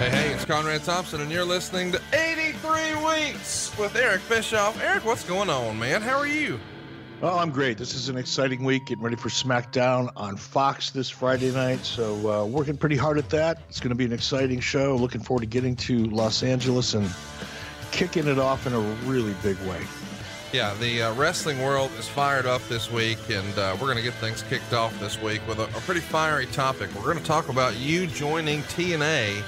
Hey, hey, it's Conrad Thompson, and you're listening to 83 Weeks with Eric Bischoff. Eric, what's going on, man? How are you? Oh, I'm great. This is an exciting week. Getting ready for SmackDown on Fox this Friday night. So, uh, working pretty hard at that. It's going to be an exciting show. Looking forward to getting to Los Angeles and kicking it off in a really big way. Yeah, the uh, wrestling world is fired up this week, and uh, we're going to get things kicked off this week with a, a pretty fiery topic. We're going to talk about you joining TNA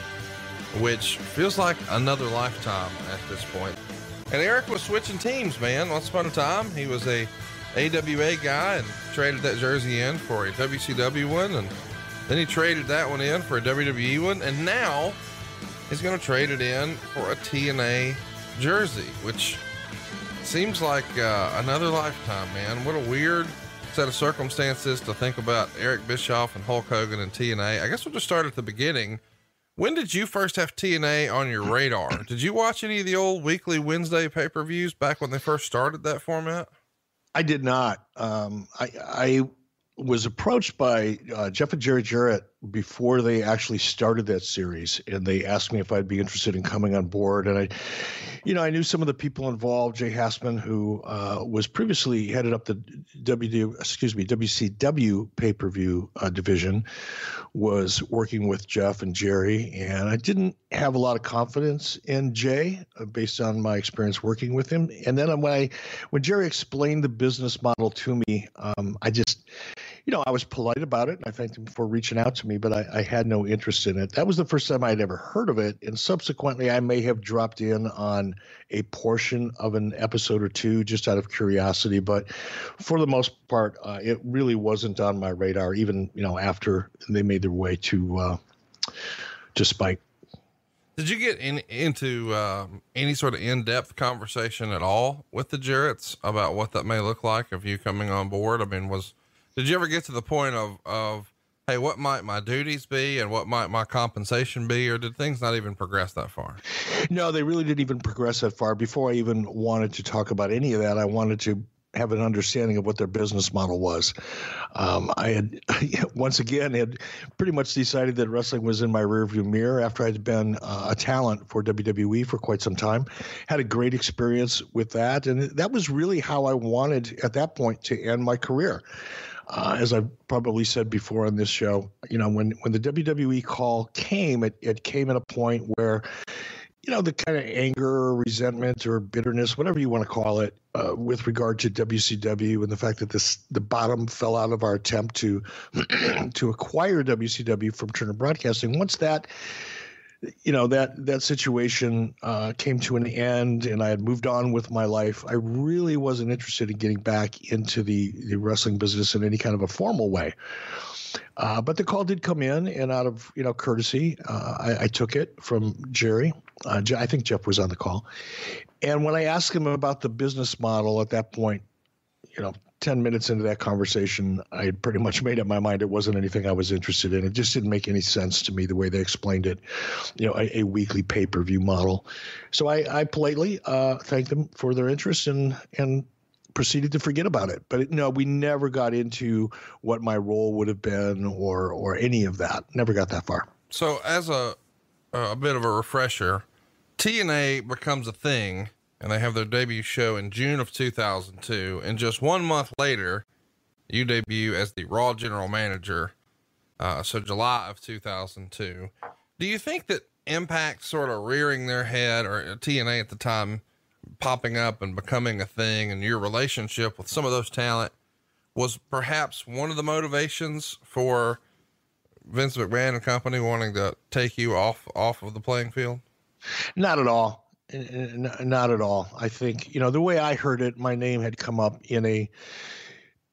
which feels like another lifetime at this point. And Eric was switching teams, man. Once upon a time, he was a AWA guy and traded that jersey in for a WCW one, and then he traded that one in for a WWE one, and now he's going to trade it in for a TNA jersey, which seems like uh, another lifetime, man. What a weird set of circumstances to think about Eric Bischoff and Hulk Hogan and TNA. I guess we'll just start at the beginning. When did you first have TNA on your radar? did you watch any of the old weekly Wednesday pay per views back when they first started that format? I did not. Um, I, I was approached by uh, Jeff and Jerry Jarrett before they actually started that series, and they asked me if I'd be interested in coming on board. And I, you know, I knew some of the people involved. Jay Hassman, who uh, was previously headed up the WD, excuse me, WCW pay per view uh, division, was working with Jeff and Jerry, and I didn't have a lot of confidence in Jay uh, based on my experience working with him. And then when I, when Jerry explained the business model to me, um, I just, you know, I was polite about it. I thanked him for reaching out to me, but I, I had no interest in it. That was the first time I'd ever heard of it, and subsequently, I may have dropped in on a portion of an episode or two just out of curiosity. But for the most part, uh, it really wasn't on my radar. Even you know after they made their way to uh, to Spike. Did you get in, into um, any sort of in-depth conversation at all with the Jarretts about what that may look like of you coming on board? I mean, was did you ever get to the point of of hey, what might my duties be and what might my compensation be, or did things not even progress that far? No, they really didn't even progress that far. Before I even wanted to talk about any of that, I wanted to have an understanding of what their business model was. Um, I had once again had pretty much decided that wrestling was in my rearview mirror after I'd been uh, a talent for WWE for quite some time. Had a great experience with that, and that was really how I wanted at that point to end my career. Uh, as I've probably said before on this show, you know, when when the WWE call came, it, it came at a point where, you know, the kind of anger or resentment or bitterness, whatever you want to call it, uh, with regard to WCW and the fact that this the bottom fell out of our attempt to to acquire WCW from Turner Broadcasting. Once that you know that that situation uh, came to an end, and I had moved on with my life. I really wasn't interested in getting back into the the wrestling business in any kind of a formal way. Uh, but the call did come in, and out of you know courtesy, uh, I, I, took it from Jerry. Uh, I think Jeff was on the call, and when I asked him about the business model at that point, you know, 10 minutes into that conversation, I had pretty much made up my mind it wasn't anything I was interested in. It just didn't make any sense to me the way they explained it, you know, a, a weekly pay per view model. So I, I politely uh, thanked them for their interest and, and proceeded to forget about it. But no, we never got into what my role would have been or, or any of that. Never got that far. So as a, a bit of a refresher, TNA becomes a thing and they have their debut show in June of 2002. And just one month later, you debut as the Raw general manager. Uh, so July of 2002. Do you think that Impact sort of rearing their head or TNA at the time popping up and becoming a thing and your relationship with some of those talent was perhaps one of the motivations for Vince McMahon and company wanting to take you off, off of the playing field? Not at all. Not at all. I think you know the way I heard it. My name had come up in a,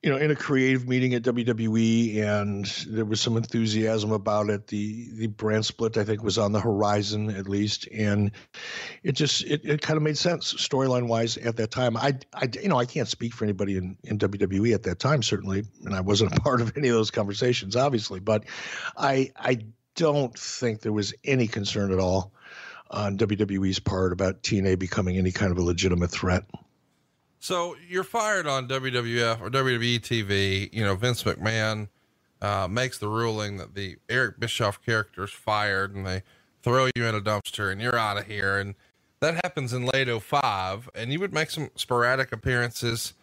you know, in a creative meeting at WWE, and there was some enthusiasm about it. The the brand split, I think, was on the horizon at least, and it just it, it kind of made sense storyline wise at that time. I I you know I can't speak for anybody in in WWE at that time certainly, and I wasn't a part of any of those conversations obviously, but I I don't think there was any concern at all on WWE's part about TNA becoming any kind of a legitimate threat. So you're fired on WWF or WWE TV. You know, Vince McMahon uh, makes the ruling that the Eric Bischoff character is fired, and they throw you in a dumpster and you're out of here. And that happens in late 05 and you would make some sporadic appearances,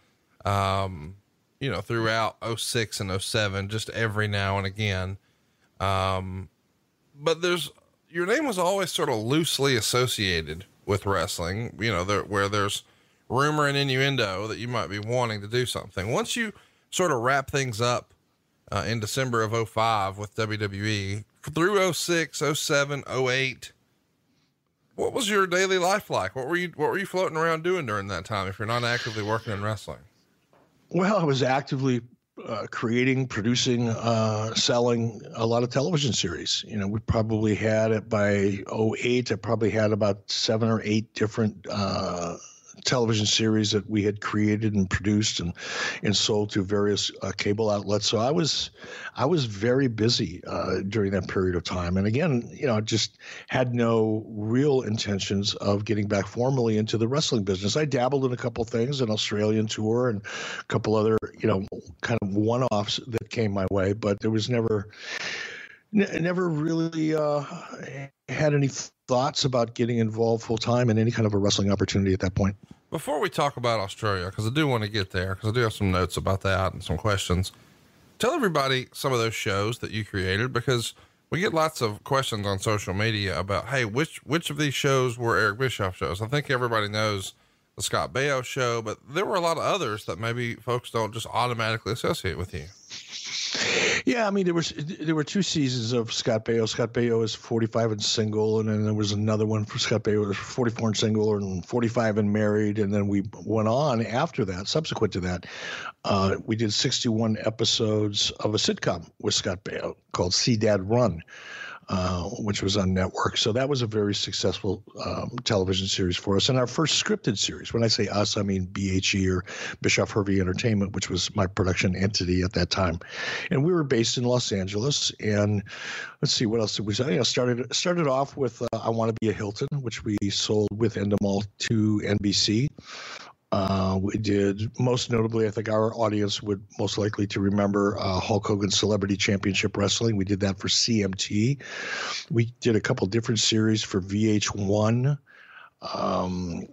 um, you know, throughout 06 and 07, just every now and again. Um, but there's, your name was always sort of loosely associated with wrestling, you know, there, where there's rumor and innuendo that you might be wanting to do something. Once you sort of wrap things up uh, in December of 05 with WWE through 06, 07, 08, what was your daily life like? What were you, what were you floating around doing during that time if you're not actively working in wrestling? Well, I was actively uh, creating, producing, uh, selling a lot of television series. You know, we probably had it by 08, I probably had about seven or eight different uh, television series that we had created and produced and and sold to various uh, cable outlets. So I was I was very busy uh, during that period of time. And again, you know, just had no real intentions of getting back formally into the wrestling business. I dabbled in a couple things, an Australian tour and a couple other you know kind of one offs that came my way, but there was never never really uh, had any thoughts about getting involved full time in any kind of a wrestling opportunity at that point. Before we talk about Australia, because I do want to get there, because I do have some notes about that and some questions. Tell everybody some of those shows that you created, because we get lots of questions on social media about, hey, which which of these shows were Eric Bischoff shows? I think everybody knows the Scott Baio show, but there were a lot of others that maybe folks don't just automatically associate with you. Yeah, I mean there was there were two seasons of Scott Baio. Scott Baio is 45 and single, and then there was another one for Scott Baio was 44 and single, and 45 and married, and then we went on after that. Subsequent to that, uh, we did 61 episodes of a sitcom with Scott Baio called See Dad Run. Uh, which was on network. So that was a very successful um, television series for us. And our first scripted series, when I say us, I mean BHE or Bischoff Hervey Entertainment, which was my production entity at that time. And we were based in Los Angeles. And let's see, what else did we say? Started, started off with uh, I Want to Be a Hilton, which we sold with Endemol to NBC. Uh, we did most notably, I think our audience would most likely to remember uh, Hulk Hogan Celebrity Championship Wrestling. We did that for CMT. We did a couple different series for VH1. Um,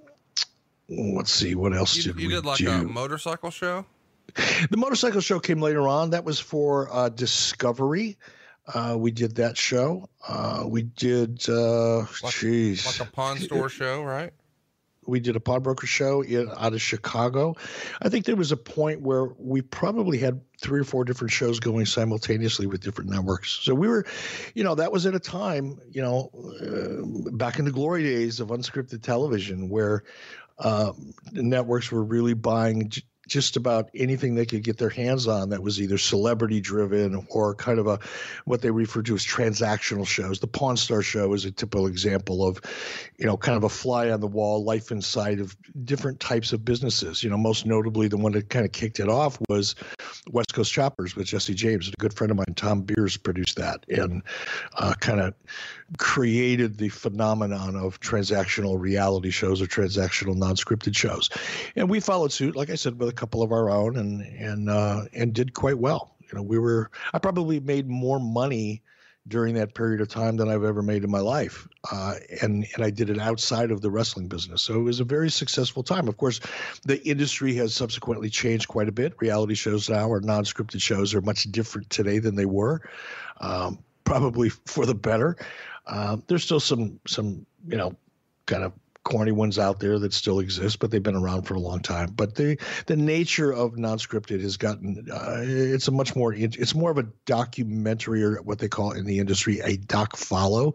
let's see, what else you, did you we did like do? a motorcycle show? The motorcycle show came later on. That was for uh, Discovery. Uh, we did that show. Uh, we did, uh, Like-. Like a pawn store show, right? We did a pawnbroker show in, out of Chicago. I think there was a point where we probably had three or four different shows going simultaneously with different networks. So we were, you know, that was at a time, you know, uh, back in the glory days of unscripted television where uh, the networks were really buying. Just about anything they could get their hands on that was either celebrity driven or kind of a what they refer to as transactional shows. The Pawn Star show is a typical example of, you know, kind of a fly on the wall life inside of different types of businesses. You know, most notably the one that kind of kicked it off was West Coast Choppers with Jesse James. A good friend of mine, Thom Beers, produced that and uh, kind of created the phenomenon of transactional reality shows or transactional non-scripted shows. And we followed suit, like I said, with a couple of our own and and uh, and did quite well. You know, we were I probably made more money during that period of time than I've ever made in my life, uh, and and I did it outside of the wrestling business. So it was a very successful time. Of course, the industry has subsequently changed quite a bit. Reality shows now or non-scripted shows are much different today than they were, um, probably for the better. Uh, there's still some some you know kind of corny ones out there that still exist, but they've been around for a long time. But the the nature of non-scripted has gotten uh, it's a much more it's more of a documentary or what they call in the industry a doc follow.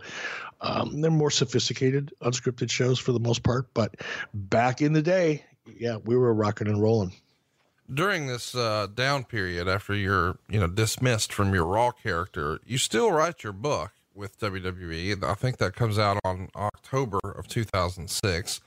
Um, they're more sophisticated unscripted shows for the most part, but back in the day, yeah, we were rocking and rolling. During this uh, down period, after you're you know dismissed from your Raw character, you still write your book with WWE. I think that comes out on October of 2006.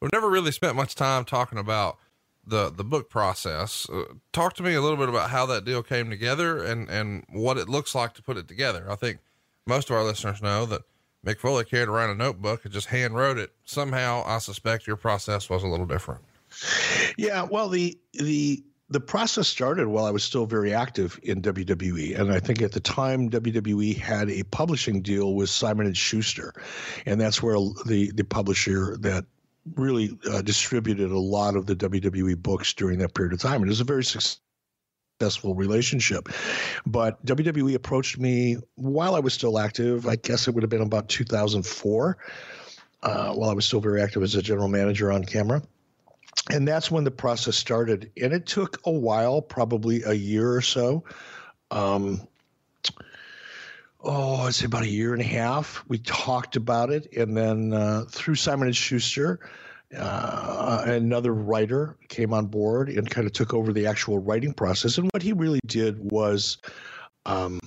We've never really spent much time talking about the the book process. Uh, talk to me a little bit about how that deal came together and and what it looks like to put it together. I think most of our listeners know that Mick Foley carried around a notebook and just hand wrote it. Somehow, I suspect your process was a little different. Yeah, well, the the the process started while I was still very active in WWE, and I think at the time WWE had a publishing deal with Simon and Schuster, and that's where the the publisher that really uh, distributed a lot of the WWE books during that period of time. It was a very successful relationship. But WWE approached me while I was still active. I guess it would have been about 2004, uh, while I was still very active as a general manager on camera and that's when the process started. And it took a while probably a year or so. Um, oh i'd say about a year and a half we talked about it. And then uh, through simon and schuster uh, another writer came on board and kind of took over the actual writing process. And what he really did was um,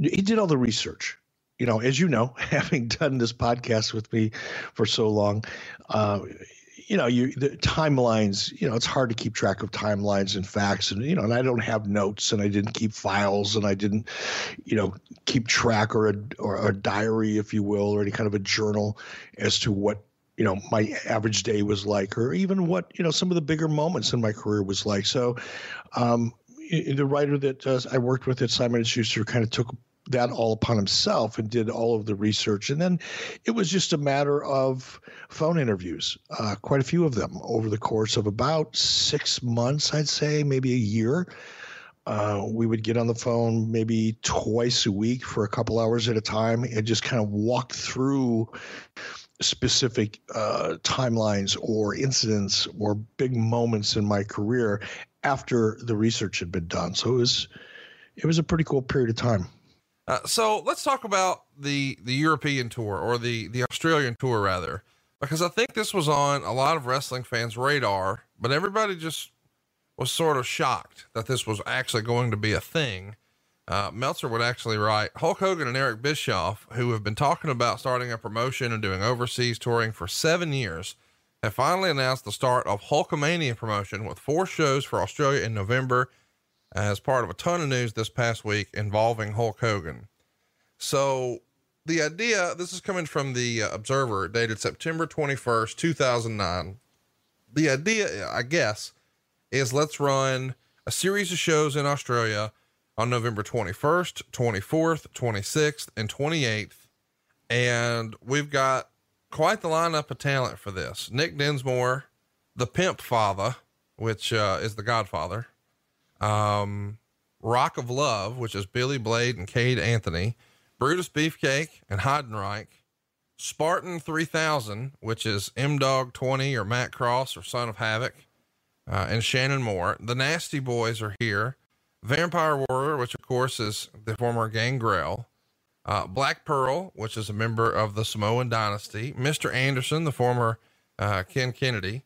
he did all the research. You know, as you know, having done this podcast with me for so long, uh, you know, you the timelines. You know, it's hard to keep track of timelines and facts, and you know, and I don't have notes, and I didn't keep files, and I didn't, you know, keep track or a or a diary, if you will, or any kind of a journal as to what you know my average day was like, or even what you know some of the bigger moments in my career was like. So, um, the writer that uh, I worked with at Simon and Schuster kind of took that all upon himself and did all of the research. And then it was just a matter of phone interviews, uh, quite a few of them over the course of about six months, I'd say, maybe a year. Uh, we would get on the phone maybe twice a week for a couple hours at a time and just kind of walk through specific uh, timelines or incidents or big moments in my career after the research had been done. So it was it was a pretty cool period of time. Uh, so let's talk about the the European tour or the the Australian tour rather, because I think this was on a lot of wrestling fans' radar, but everybody just was sort of shocked that this was actually going to be a thing. Uh, Meltzer would actually write Hulk Hogan and Eric Bischoff, who have been talking about starting a promotion and doing overseas touring for seven years, have finally announced the start of Hulkamania promotion with four shows for Australia in November as part of a ton of news this past week involving Hulk Hogan. So the idea, this is coming from the uh, Observer dated September 21st, 2009. The idea, I guess, is let's run a series of shows in Australia on November 21st, 24th, 26th, and 28th. And we've got quite the lineup of talent for this. Nick Dinsmore, the pimp father, which uh, is the godfather, um, Rock of Love, which is Billy Blade and Cade Anthony, Brutus Beefcake and Heidenreich, Spartan 3000, which is M Dog 20 or Matt Cross or Son of Havoc, uh, and Shannon Moore. The Nasty Boys are here. Vampire Warrior, which of course is the former Gangrel. Uh, Black Pearl, which is a member of the Samoan dynasty. Mr. Anderson, the former uh, Ken Kennedy.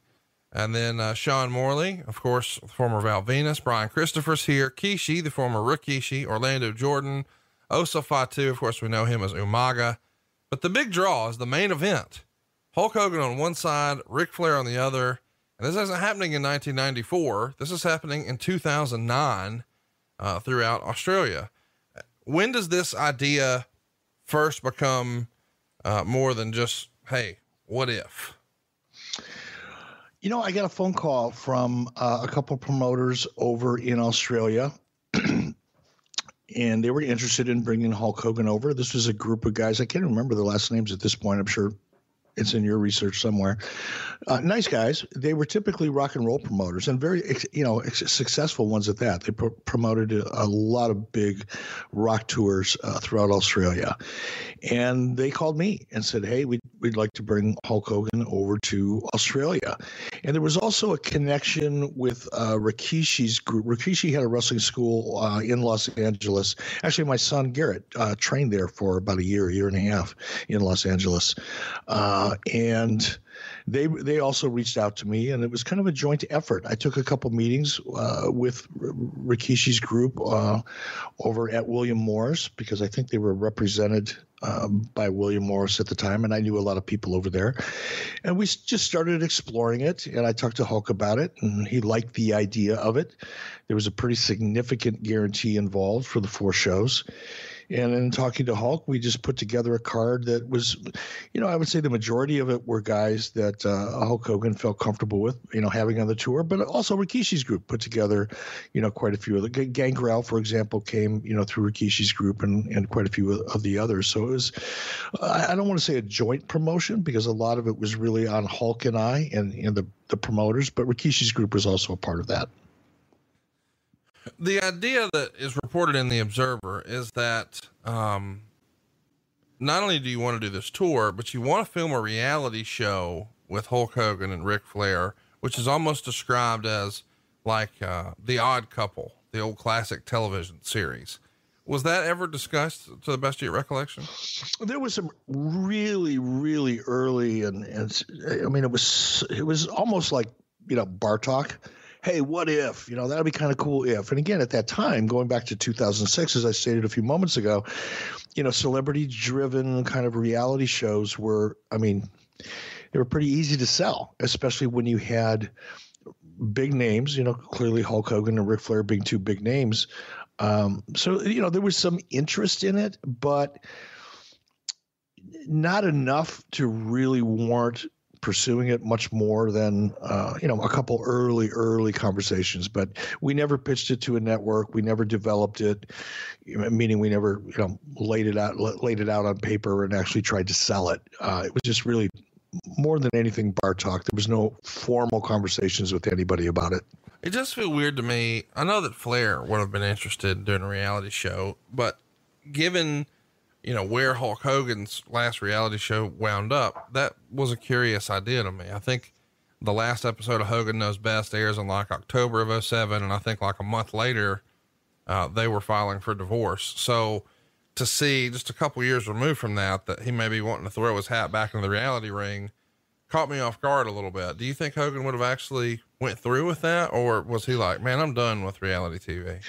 And then uh, Sean Morley, of course, former Val Venis, Brian Christopher's here, Kishi, the former Rikishi, Orlando Jordan, Osa Fatu, of course, we know him as Umaga. But the big draw is the main event. Hulk Hogan on one side, Ric Flair on the other. And this isn't happening in 1994. This is happening in 2009 uh, throughout Australia. When does this idea first become uh, more than just, hey, what if? You know, I got a phone call from uh, a couple promoters over in Australia, and they were interested in bringing Hulk Hogan over. This was a group of guys. I can't remember the last names at this point. I'm sure it's in your research somewhere. Uh, nice guys. They were typically rock and roll promoters and very, you know, successful ones at that. They pro- promoted a, a, lot of big rock tours uh, throughout Australia, and they called me and said, "Hey, we'd we'd like to bring Hulk Hogan over to Australia." And there was also a connection with uh, Rikishi's group. Rikishi had a wrestling school uh, in Los Angeles. Actually, my son Garrett uh, trained there for about a year, year and a half in Los Angeles. Uh, uh, and they they also reached out to me, and it was kind of a joint effort. I took a couple meetings uh, with Rikishi's group uh, over at William Morris because I think they were represented um, by William Morris at the time, and I knew a lot of people over there. And we just started exploring it, and I talked to Hulk about it, and he liked the idea of it. There was a pretty significant guarantee involved for the four shows And in talking to Hulk, we just put together a card that was, you know, I would say the majority of it were guys that uh, Hulk Hogan felt comfortable with, you know, having on the tour, but also Rikishi's group put together, you know, quite a few of the Gangrel, for example, came, you know, through Rikishi's group and, and quite a few of the others. So it was, I don't want to say a joint promotion because a lot of it was really on Hulk and I and, and the, the promoters, but Rikishi's group was also a part of that. The idea that is reported in the Observer is that um, not only do you want to do this tour, but you want to film a reality show with Hulk Hogan and Ric Flair, which is almost described as like uh, the Odd Couple, the old classic television series. Was that ever discussed to the best of your recollection? There was some really, really early, and, and I mean, it was it was almost like you know bar talk hey, what if? You know, that'd be kind of cool if. And again, at that time, going back to 2006, as I stated a few moments ago, you know, celebrity driven kind of reality shows were, I mean, they were pretty easy to sell, especially when you had big names, you know, clearly Hulk Hogan and Ric Flair being two big names. Um, so, you know, there was some interest in it, but not enough to really warrant pursuing it much more than uh, you know a couple early early conversations but we never pitched it to a network. We never developed it meaning we never you know laid it out laid it out on paper and actually tried to sell it. Uh, it was just really more than anything bar talk. There was no formal conversations with anybody about it. It just feel weird to me. I know that flair would have been interested in doing a reality show but given you know, where Hulk Hogan's last reality show wound up, that was a curious idea to me. I think the last episode of Hogan Knows Best airs in like October of 07. And I think like a month later, uh, they were filing for divorce. So to see just a couple years removed from that, that he may be wanting to throw his hat back into the reality ring caught me off guard a little bit. Do you think Hogan would have actually went through with that? Or was he like, man, I'm done with reality TV?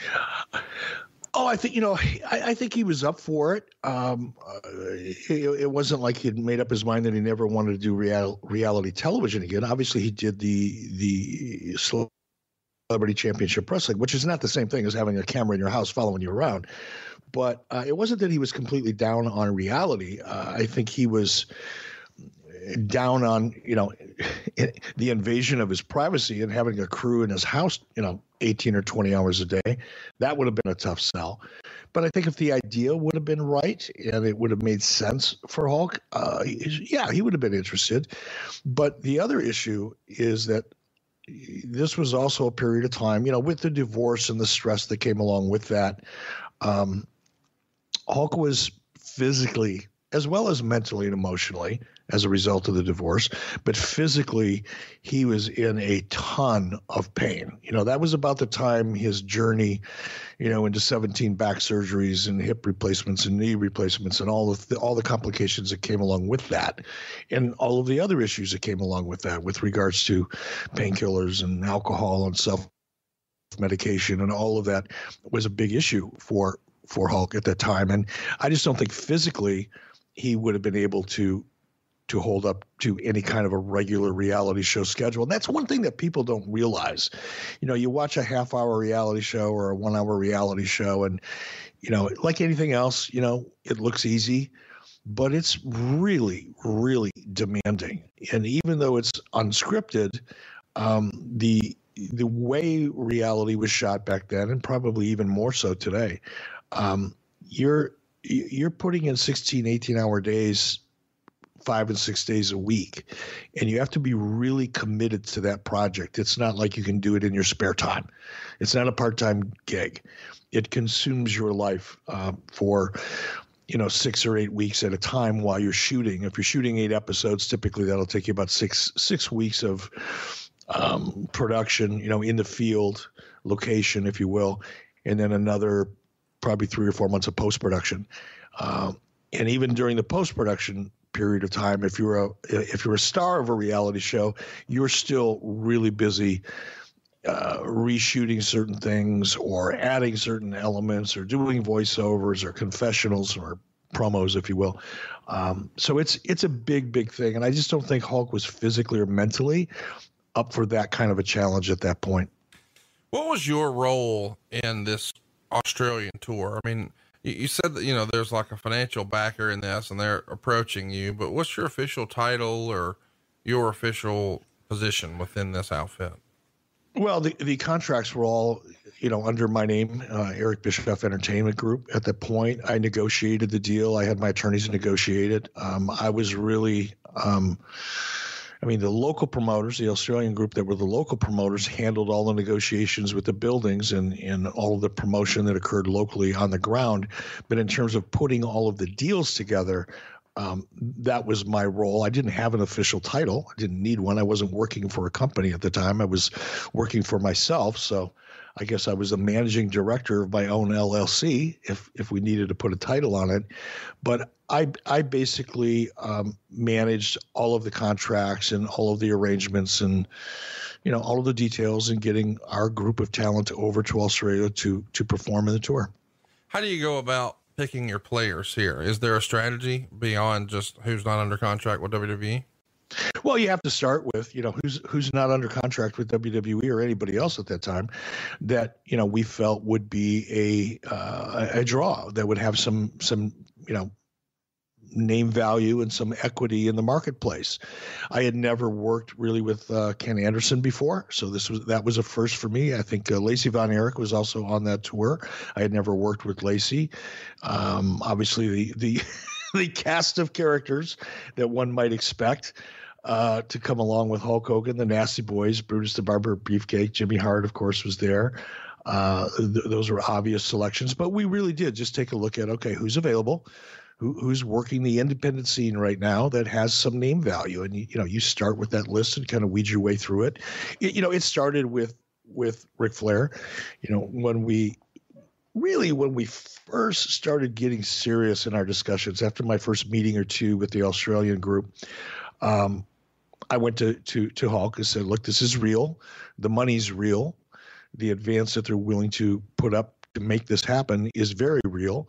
Oh, I think you know. I, I think he was up for it. Um, uh, it. it. wasn't like he'd made up his mind that he never wanted to do real, reality television again. Obviously, he did the the celebrity championship wrestling, which is not the same thing as having a camera in your house following you around. But uh, it wasn't that he was completely down on reality. Uh, I think he was down on you know the invasion of his privacy and having a crew in his house you know 18 or 20 hours a day that would have been a tough sell. But i think if the idea would have been right and it would have made sense for hulk uh, yeah he would have been interested. But the other issue is that this was also a period of time you know with the divorce and the stress that came along with that um, hulk was physically as well as mentally and emotionally as a result of the divorce. But physically, he was in a ton of pain. You know, that was about the time his journey, you know, into 17 back surgeries and hip replacements and knee replacements and all of the, all the complications that came along with that, and all of the other issues that came along with that, with regards to painkillers and alcohol and self medication and all of that was a big issue for for Hulk at that time. And I just don't think physically he would have been able to to hold up to any kind of a regular reality show schedule. And that's one thing that people don't realize. You know, you watch a half hour reality show or a one hour reality show, and, you know, like anything else, you know, it looks easy, but it's really, really demanding. And even though it's unscripted, um, the the way reality was shot back then, and probably even more so today, um, you're you're putting in 16, 18 hour days five and six days a week. And you have to be really committed to that project. It's not like you can do it in your spare time, it's not a part time gig. It consumes your life uh, for you know six or eight weeks at a time while you're shooting if you're shooting eight episodes typically that'll take you about six six weeks of um, production you know in the field location if you will and then another probably three or four months of post production um, and even during the post production period of time. If you're a if you're a star of a reality show, you're still really busy uh, reshooting certain things or adding certain elements or doing voiceovers or confessionals or promos, if you will. Um, so it's it's a big big thing, and I just don't think Hulk was physically or mentally up for that kind of a challenge at that point. What was your role in this Australian tour? I mean, You said that, you know, there's like a financial backer in this and they're approaching you, but what's your official title or your official position within this outfit? Well, the, the contracts were all, you know, under my name, uh, Eric Bischoff Entertainment Group. At that point, I negotiated the deal. I had my attorneys negotiate it. Um, I was really, um, I mean, the local promoters, the Australian group that were the local promoters, handled all the negotiations with the buildings and, and all of the promotion that occurred locally on the ground. But in terms of putting all of the deals together, um, that was my role. I didn't have an official title. I didn't need one. I wasn't working for a company at the time. I was working for myself. So I guess I was a managing director of my own LLC if if we needed to put a title on it. But I I basically um, managed all of the contracts and all of the arrangements and you know all of the details and getting our group of talent over to Australia to to perform in the tour. How do you go about picking your players here? Is there a strategy beyond just who's not under contract with WWE? Well, you have to start with you know who's who's not under contract with WWE or anybody else at that time that you know we felt would be a uh, a draw that would have some some you know name value and some equity in the marketplace. I had never worked really with uh, Ken Anderson before, so this was that was a first for me. I think uh, Lacey Von Erich was also on that tour. I had never worked with Lacey. Um, obviously, the the the cast of characters that one might expect. Uh, to come along with Hulk Hogan, the Nasty Boys, Brutus the Barber Beefcake, Jimmy Hart, of course, was there. Uh, th- those were obvious selections, but we really did just take a look at okay, who's available, who, who's working the independent scene right now that has some name value, and you, you know you start with that list and kind of weed your way through it. it. You know, it started with with Ric Flair. You know, when we really when we first started getting serious in our discussions after my first meeting or two with the Australian group. Um, I went to to to Hulk and said, "Look, this is real. The money's real. The advance that they're willing to put up to make this happen is very real.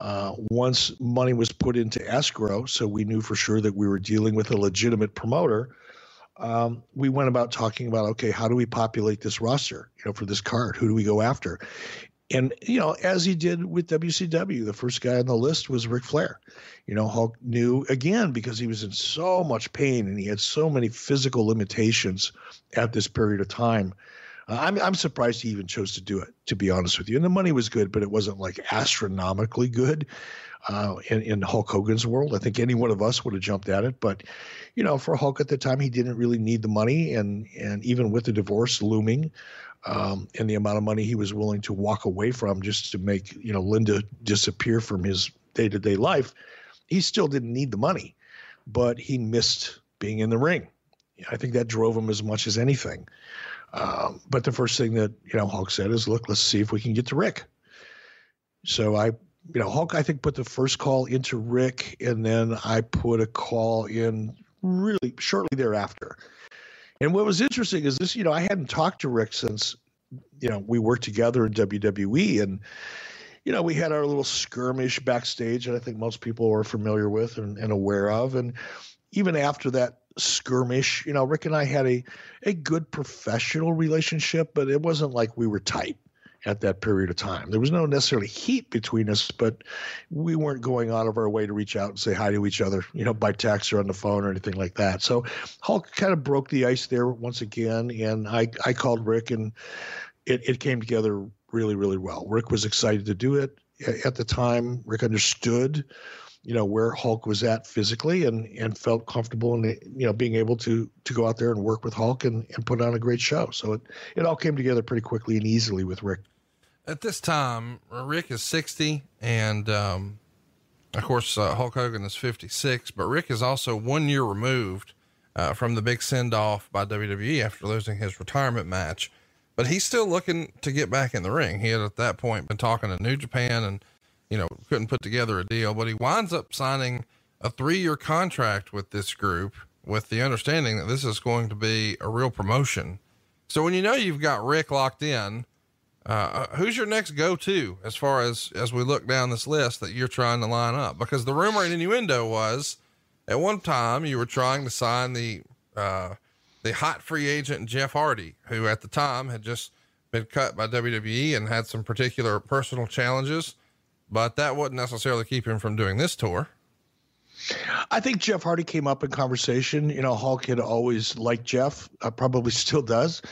Uh, once money was put into escrow, so we knew for sure that we were dealing with a legitimate promoter. Um, we went about talking about okay, how do we populate this roster? You know, for this card, who do we go after? And you know, as he did with WCW, the first guy on the list was Ric Flair. You know, Hulk knew again because he was in so much pain and he had so many physical limitations at this period of time uh, I'm I'm surprised he even chose to do it, to be honest with you. And the money was good, but it wasn't like astronomically good. Uh, in, in Hulk Hogan's world, I think any one of us would have jumped at it. But you know, for Hulk at the time, he didn't really need the money, and and even with the divorce looming, um, and the amount of money he was willing to walk away from just to make you know Linda disappear from his day to day life, he still didn't need the money, but he missed being in the ring. I think that drove him as much as anything. Um, but the first thing that you know Hulk said is, "Look, let's see if we can get to Rick." So I, you know, Hulk I think put the first call into Rick, and then I put a call in really shortly thereafter. And what was interesting is this, you know, I hadn't talked to Rick since, you know, we worked together in WWE, and you know, we had our little skirmish backstage that I think most people are familiar with and, and aware of, and even after that skirmish. You know, Rick and I had a a good professional relationship, but it wasn't like we were tight at that period of time. There was no necessarily heat between us, but we weren't going out of our way to reach out and say hi to each other, you know, by text or on the phone or anything like that. So Hulk kind of broke the ice there once again, and I I called Rick and it it came together really really well. Rick was excited to do it at the time. Rick understood you know where Hulk was at physically and and felt comfortable in you know being able to to go out there and work with Hulk and, and put on a great show. So it it all came together pretty quickly and easily with Rick. At this time, Rick is 60 and um, of course uh, Hulk Hogan is 56, but Rick is also one year removed uh, from the big send off by WWE after losing his retirement match. But he's still looking to get back in the ring. He had at that point been talking to New Japan and you know, couldn't put together a deal, but he winds up signing a three year contract with this group with the understanding that this is going to be a real promotion. So when you know you've got Rick locked in, uh, who's your next go to as far as as we look down this list that you're trying to line up? Because the rumor and innuendo was at one time you were trying to sign the uh, the hot free agent Jeff Hardy, who at the time had just been cut by WWE and had some particular personal challenges but that wouldn't necessarily keep him from doing this tour. I think Jeff Hardy came up in conversation. You know, Hulk had always liked Jeff, uh, probably still does.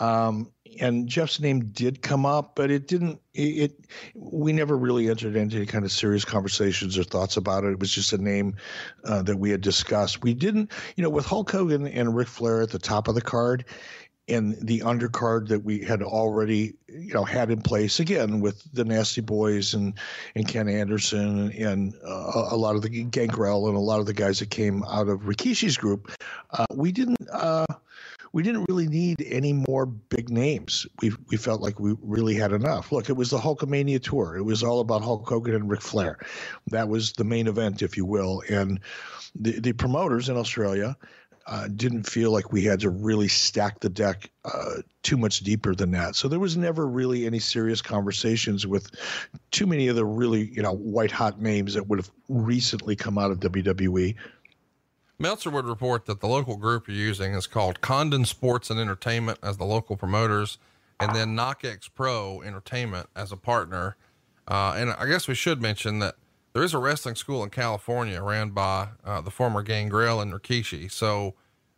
Um, and Jeff's name did come up, but it didn't. It, it, we never really entered into any kind of serious conversations or thoughts about it. It was just a name uh, that we had discussed. We didn't, you know, with Hulk Hogan and Ric Flair at the top of the card, and the undercard that we had already you know had in place again with the Nasty Boys and and Ken Anderson and uh, a lot of the Gangrel and a lot of the guys that came out of Rikishi's group, uh, we didn't. Uh, we didn't really need any more big names. We we felt like we really had enough. Look, it was the Hulkamania tour. It was all about Hulk Hogan and Ric Flair. That was the main event, if you will. And the the promoters in Australia uh, didn't feel like we had to really stack the deck uh, too much deeper than that. So there was never really any serious conversations with too many of the really you know white hot names that would have recently come out of WWE. Meltzer would report that the local group you're using is called Condon Sports and Entertainment as the local promoters, and then KnokX Pro Entertainment as a partner. Uh, and I guess we should mention that there is a wrestling school in California ran by uh, the former Gangrel and Rikishi. So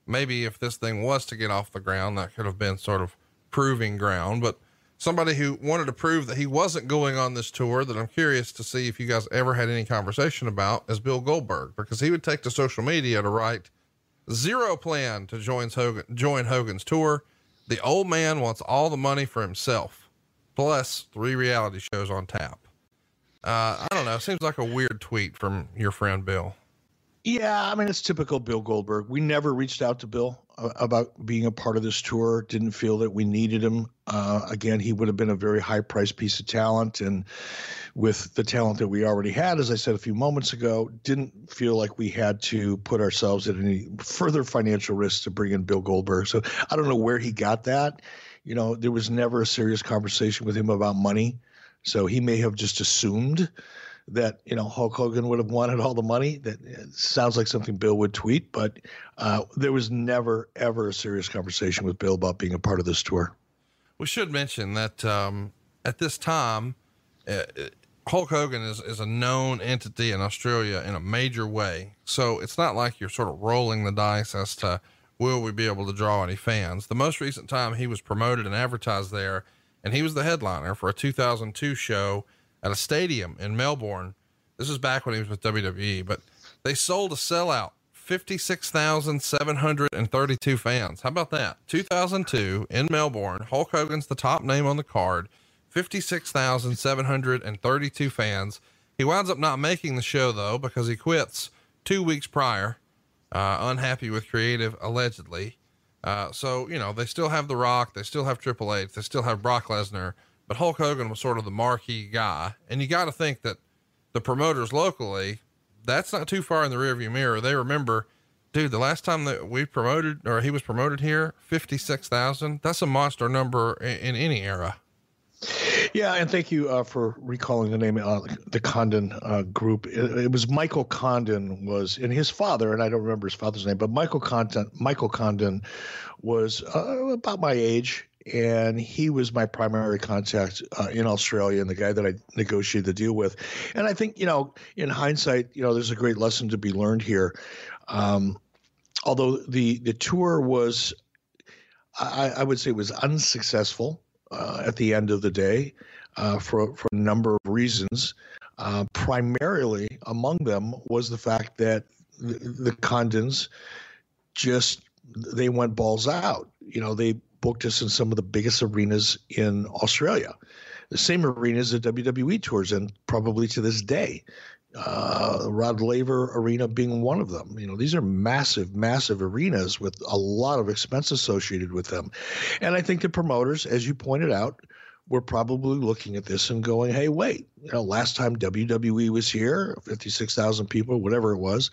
maybe if this thing was to get off the ground, that could have been sort of proving ground. But somebody who wanted to prove that he wasn't going on this tour that I'm curious to see if you guys ever had any conversation about is Bill Goldberg, because he would take to social media to write zero plan to join Hogan, join Hogan's tour. The old man wants all the money for himself, plus three reality shows on tap. Uh, I don't know. Seems like a weird tweet from your friend Bill. Yeah, I mean it's typical Bill Goldberg. We never reached out to Bill uh, about being a part of this tour. Didn't feel that we needed him. Uh, again, he would have been a very high priced piece of talent, and with the talent that we already had, as I said a few moments ago, didn't feel like we had to put ourselves at any further financial risk to bring in Bill Goldberg. So I don't know where he got that. You know, there was never a serious conversation with him about money. So he may have just assumed that you know Hulk Hogan would have wanted all the money. That sounds like something Bill would tweet, but uh, there was never ever a serious conversation with Bill about being a part of this tour. We should mention that um, at this time, uh, Hulk Hogan is is a known entity in Australia in a major way. So it's not like you're sort of rolling the dice as to will we be able to draw any fans. The most recent time he was promoted and advertised there and he was the headliner for a 2002 show at a stadium in Melbourne. This is back when he was with WWE, but they sold a sellout 56,732 fans. How about that? 2002 in Melbourne. Hulk Hogan's the top name on the card. 56,732 fans. He winds up not making the show though because he quits two weeks prior, uh, unhappy with creative allegedly. Uh, so, you know, they still have The Rock, they still have Triple H, they still have Brock Lesnar, but Hulk Hogan was sort of the marquee guy. And you got to think that the promoters locally, that's not too far in the rearview mirror. They remember, dude, the last time that we promoted or he was promoted here, 56,000, that's a monster number in, in any era. Yeah, and thank you uh, for recalling the name, uh, the Condon uh, group. It, it, was Michael Condon was, and his father, and I don't remember his father's name, but Michael Condon, Michael Condon was uh, about my age, and he was my primary contact uh, in Australia and the guy that I negotiated the deal with. And I think, you know, in hindsight, you know, there's a great lesson to be learned here. Um, although the the tour was, I, I would say, was unsuccessful uh, at the end of the day uh, for, for a number of reasons. Uh, primarily among them was the fact that the, the Condons just they went balls out. You know, they booked us in some of the biggest arenas in Australia, the same arenas that WWE tours in, probably to this day. Uh, Rod Laver Arena being one of them. You know, these are massive, massive arenas with a lot of expense associated with them. And I think the promoters, as you pointed out, were probably looking at this and going, hey, wait, you know, last time WWE was here, 56,000 people, whatever it was.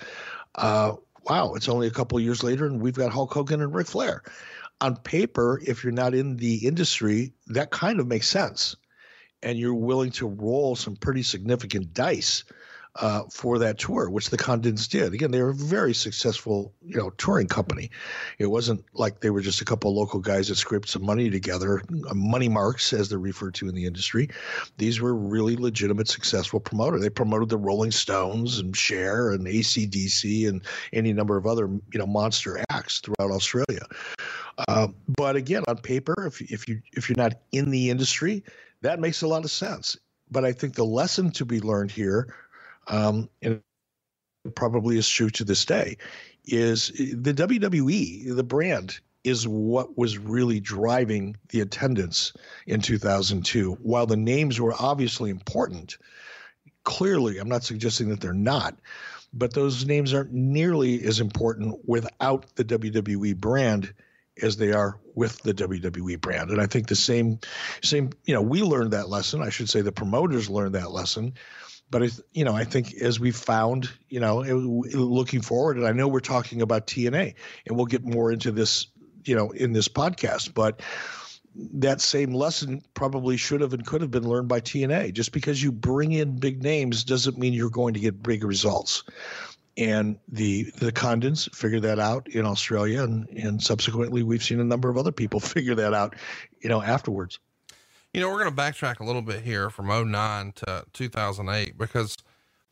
Uh, wow, it's only a couple years later and we've got Hulk Hogan and Ric Flair. On paper, if you're not in the industry, that kind of makes sense. And you're willing to roll some pretty significant dice uh, for that tour, which the Condons did. Again, they were a very successful, you know, touring company. It wasn't like they were just a couple of local guys that scraped some money together, uh, money marks as they're referred to in the industry. These were really legitimate, successful promoter. They promoted the Rolling Stones and Cher and ACDC and any number of other, you know, monster acts throughout Australia. Uh, but again, on paper, if if you if you're not in the industry, that makes a lot of sense. But I think the lesson to be learned here um, and probably is true to this day, is the WWE, the brand, is what was really driving the attendance in 2002. While the names were obviously important, clearly, I'm not suggesting that they're not, but those names aren't nearly as important without the WWE brand as they are with the WWE brand. And I think the same, same, you know, we learned that lesson. I should say the promoters learned that lesson but you know, I think as we found, you know, looking forward, and I know we're talking about TNA, and we'll get more into this, you know, in this podcast, but that same lesson probably should have and could have been learned by TNA. Just because you bring in big names doesn't mean you're going to get big results. And the the Condons figured that out in Australia, and and subsequently we've seen a number of other people figure that out, you know, afterwards. You know, we're going to backtrack a little bit here from 09 to 2008 because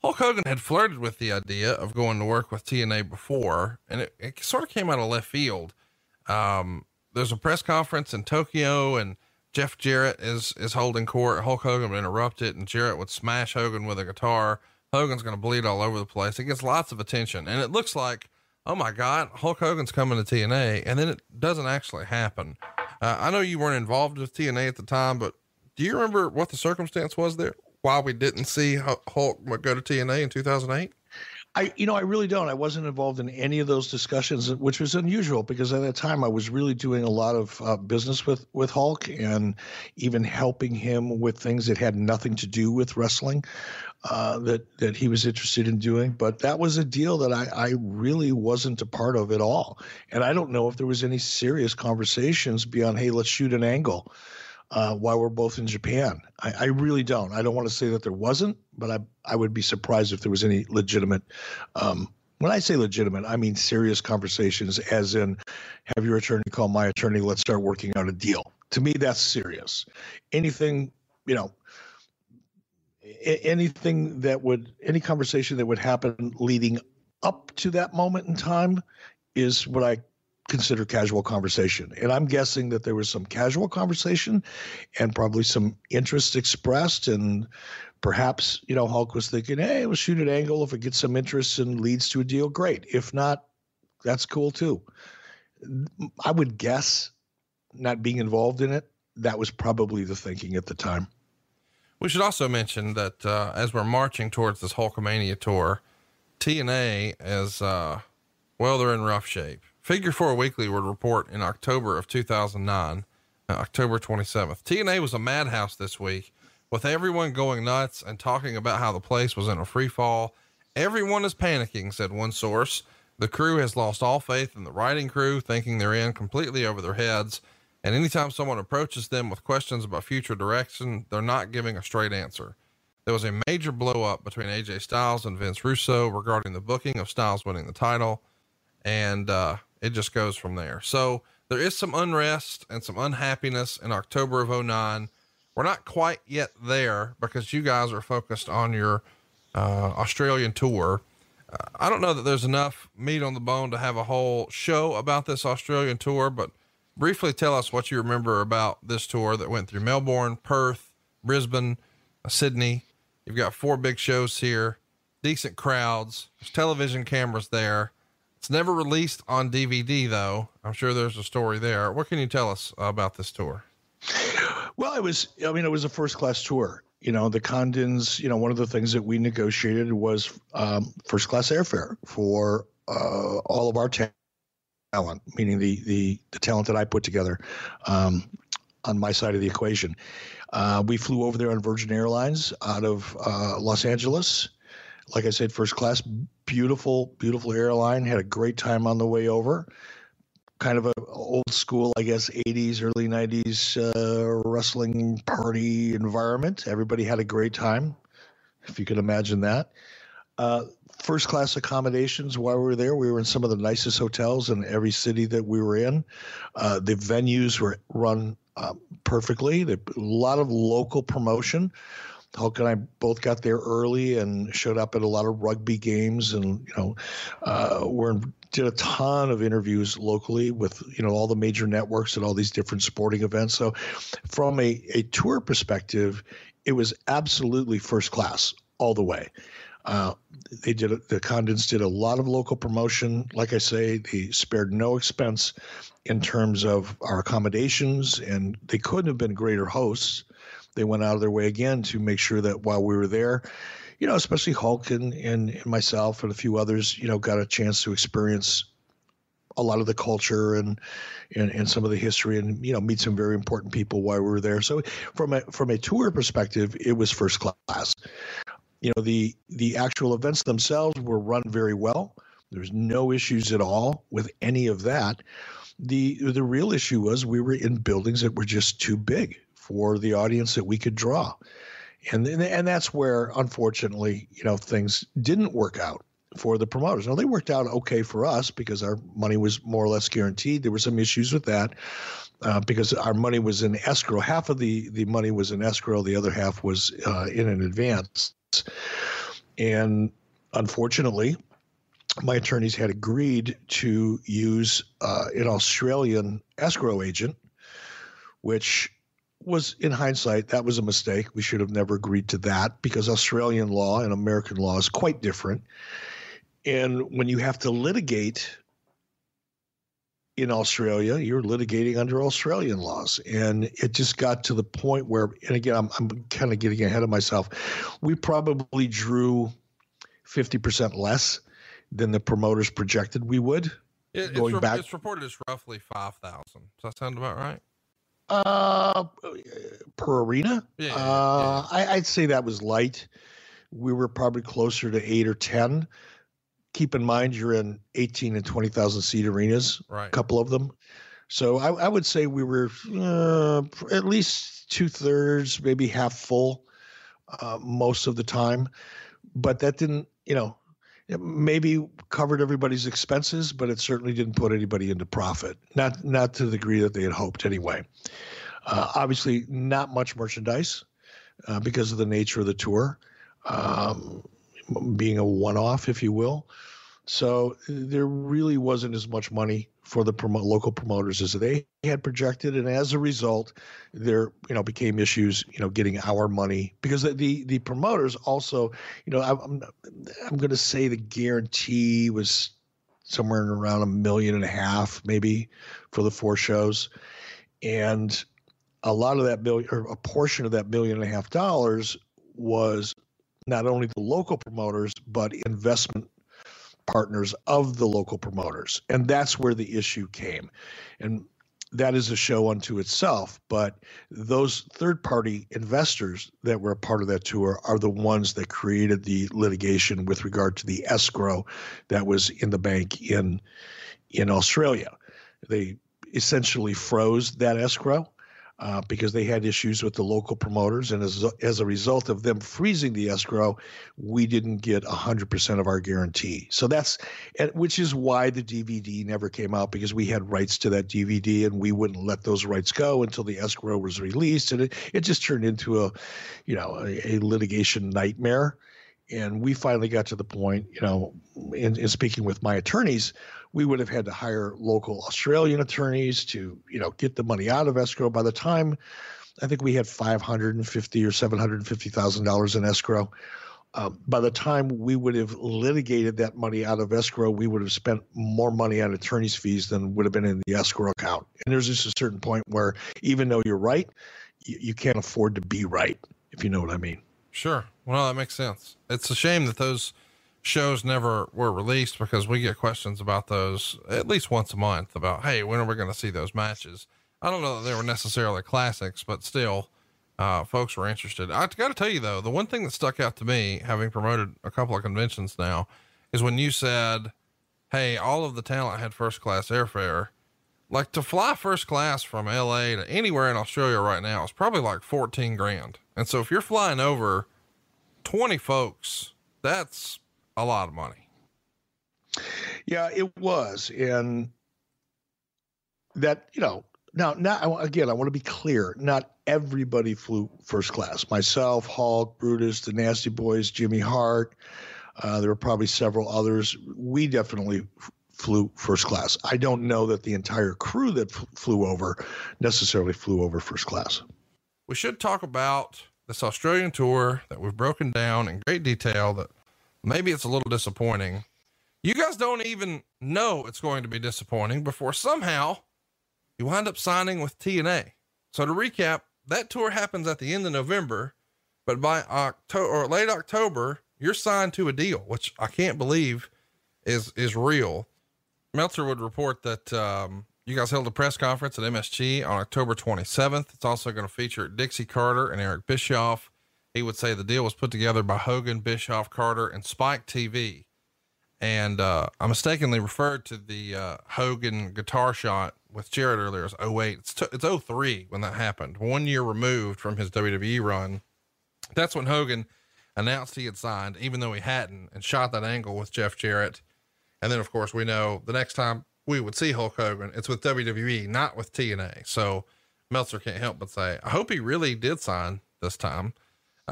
Hulk Hogan had flirted with the idea of going to work with TNA before, and it, it sort of came out of left field. Um, there's a press conference in Tokyo, and Jeff Jarrett is is holding court. Hulk Hogan would interrupt it, and Jarrett would smash Hogan with a guitar. Hogan's going to bleed all over the place. It gets lots of attention, and it looks like, oh my God, Hulk Hogan's coming to TNA, and then it doesn't actually happen. Uh, I know you weren't involved with TNA at the time, but do you remember what the circumstance was there? Why we didn't see Hulk go to TNA in 2008? I, you know, I really don't. I wasn't involved in any of those discussions, which was unusual because at that time I was really doing a lot of uh, business with with Hulk and even helping him with things that had nothing to do with wrestling uh, that that he was interested in doing. But that was a deal that I, I really wasn't a part of at all, and I don't know if there was any serious conversations beyond, hey, let's shoot an angle uh, while we're both in Japan. I, I, really don't. I don't want to say that there wasn't, but I I would be surprised if there was any legitimate. Um, when I say legitimate, I mean serious conversations, as in, have your attorney call my attorney. Let's start working out a deal. To me, that's serious. Anything, you know, anything that would any conversation that would happen leading up to that moment in time is what I consider casual conversation. And I'm guessing that there was some casual conversation and probably some interest expressed. And perhaps, you know, Hulk was thinking, hey, we'll shoot an angle. If it gets some interest and leads to a deal, great. If not, that's cool too. I would guess, not being involved in it, that was probably the thinking at the time. We should also mention that uh, as we're marching towards this Hulkamania tour, TNA is, uh, well, they're in rough shape. Figure Four Weekly would report in October of 2009, uh, October 27th. TNA was a madhouse this week with everyone going nuts and talking about how the place was in a free fall. Everyone is panicking, said one source. The crew has lost all faith in the writing crew, thinking they're in completely over their heads. And anytime someone approaches them with questions about future direction, they're not giving a straight answer. There was a major blow up between AJ Styles and Vince Russo regarding the booking of Styles winning the title. And, uh, it just goes from there. So there is some unrest and some unhappiness in October of 09. We're not quite yet there because you guys are focused on your uh, Australian tour. Uh, I don't know that there's enough meat on the bone to have a whole show about this Australian tour, but briefly tell us what you remember about this tour that went through Melbourne, Perth, Brisbane, uh, Sydney. You've got four big shows here, decent crowds, there's television cameras there. It's never released on DVD, though. I'm sure there's a story there. What can you tell us about this tour? Well, it was, I mean, it was a first class tour. You know, the Condons, you know, one of the things that we negotiated was um, first class airfare for uh, all of our talent, meaning the, the, the talent that I put together um, on my side of the equation. Uh, we flew over there on Virgin Airlines out of uh, Los Angeles like I said, first class, beautiful, beautiful airline. Had a great time on the way over. Kind of a old school, I guess, 80s, early 90s uh, wrestling party environment. Everybody had a great time, if you can imagine that. First class accommodations while we were there. We were in some of the nicest hotels in every city that we were in. Uh, the venues were run uh, perfectly. a lot of local promotion. Hulk and I both got there early and showed up at a lot of rugby games, and you know, uh, we're did a ton of interviews locally with you know all the major networks at all these different sporting events. So, from a a tour perspective, it was absolutely first class all the way. Uh, they did the Condons did a lot of local promotion. Like I say, they spared no expense in terms of our accommodations, and they couldn't have been greater hosts. They went out of their way again to make sure that while we were there, you know, especially Hulk and, and, and myself and a few others, you know, got a chance to experience a lot of the culture and, and and some of the history and you know meet some very important people while we were there. So from a from a tour perspective, it was first class you know the the actual events themselves were run very well. There's no issues at all with any of that. The the real issue was we were in buildings that were just too big for the audience that we could draw. And and that's where unfortunately you know things didn't work out for the promoters. Now they worked out okay for us because our money was more or less guaranteed. There were some issues with that uh, because our money was in escrow half of the the money was in escrow the other half was uh, in an advance and unfortunately, my attorneys had agreed to use uh, an Australian escrow agent, which was in hindsight that was a mistake. We should have never agreed to that because Australian law and American law is quite different. And when you have to litigate in Australia, you're litigating under Australian laws. And it just got to the point where, and again, I'm, I'm kind of getting ahead of myself. We probably drew 50% less than the promoters projected we would. It, going it's, back, it's reported as roughly 5,000. Does that sound about right? Uh, per arena? Yeah, uh, yeah. I, I'd say that was light. We were probably closer to eight or 10 keep in mind you're in 18 and 20,000 seat arenas, right. a couple of them. So I, I would say we were uh, at least two thirds, maybe half full uh, most of the time. But that didn't, you know, maybe covered everybody's expenses, but it certainly didn't put anybody into profit. Not not to the degree that they had hoped anyway. Uh, obviously, not much merchandise uh, because of the nature of the tour. Um, being a one-off, if you will. So there really wasn't as much money for the promo- local promoters as they had projected, and as a result, there you know became issues you know getting our money because the the, the promoters also you know I'm I'm going to say the guarantee was somewhere around a million and a half maybe for the four shows, and a lot of that million or a portion of that million and a half dollars was not only the local promoters, but investment partners of the local promoters. And that's where the issue came. And that is a show unto itself. But those third party investors that were a part of that tour are the ones that created the litigation with regard to the escrow that was in the bank in in Australia. They essentially froze that escrow uh, because they had issues with the local promoters. And as, as a result of them freezing the escrow, we didn't get 100% of our guarantee. So that's, which is why the DVD never came out because we had rights to that DVD and we wouldn't let those rights go until the escrow was released. And it, it just turned into a, you know, a, a litigation nightmare. And we finally got to the point, you know, in, in speaking with my attorneys, we would have had to hire local Australian attorneys to, you know, get the money out of escrow. By the time I think we had five hundred and fifty or seven hundred and fifty thousand dollars in escrow. Um, by the time we would have litigated that money out of escrow, we would have spent more money on attorney's fees than would have been in the escrow account. And there's just a certain point where, even though you're right, you, you can't afford to be right, if you know what I mean. Sure. Well, that makes sense. It's a shame that those shows never were released because we get questions about those at least once a month about, Hey, when are we going to see those matches? I don't know that they were necessarily classics, but still, uh, folks were interested. I got to tell you though, the one thing that stuck out to me, having promoted a couple of conventions now, is when you said, Hey, all of the talent had first class airfare. Like to fly first class from LA to anywhere in Australia right now is probably like 14 grand. And so if you're flying over 20 folks, that's a lot of money. Yeah, it was, and that you know now now again I want to be clear. Not everybody flew first class. Myself, Hulk, Brutus, the Nasty Boys, Jimmy Hart. Uh, there were probably several others. We definitely flew first class. I don't know that the entire crew that f- flew over necessarily flew over first class. We should talk about this Australian tour that we've broken down in great detail that maybe it's a little disappointing. You guys don't even know it's going to be disappointing before somehow you wind up signing with TNA. So to recap, that tour happens at the end of November, but by October or late October, you're signed to a deal, which I can't believe is is real. Meltzer would report that um, you guys held a press conference at MSG on October 27th. It's also going to feature Dixie Carter and Eric Bischoff. He would say the deal was put together by Hogan, Bischoff, Carter, and Spike TV. And uh, I mistakenly referred to the uh, Hogan guitar shot with Jarrett earlier as 08. It's, t- it's 03 when that happened, one year removed from his WWE run. That's when Hogan announced he had signed, even though he hadn't, and shot that angle with Jeff Jarrett. And then, of course, we know the next time we would see Hulk Hogan, it's with WWE, not with TNA. So Meltzer can't help but say, I hope he really did sign this time.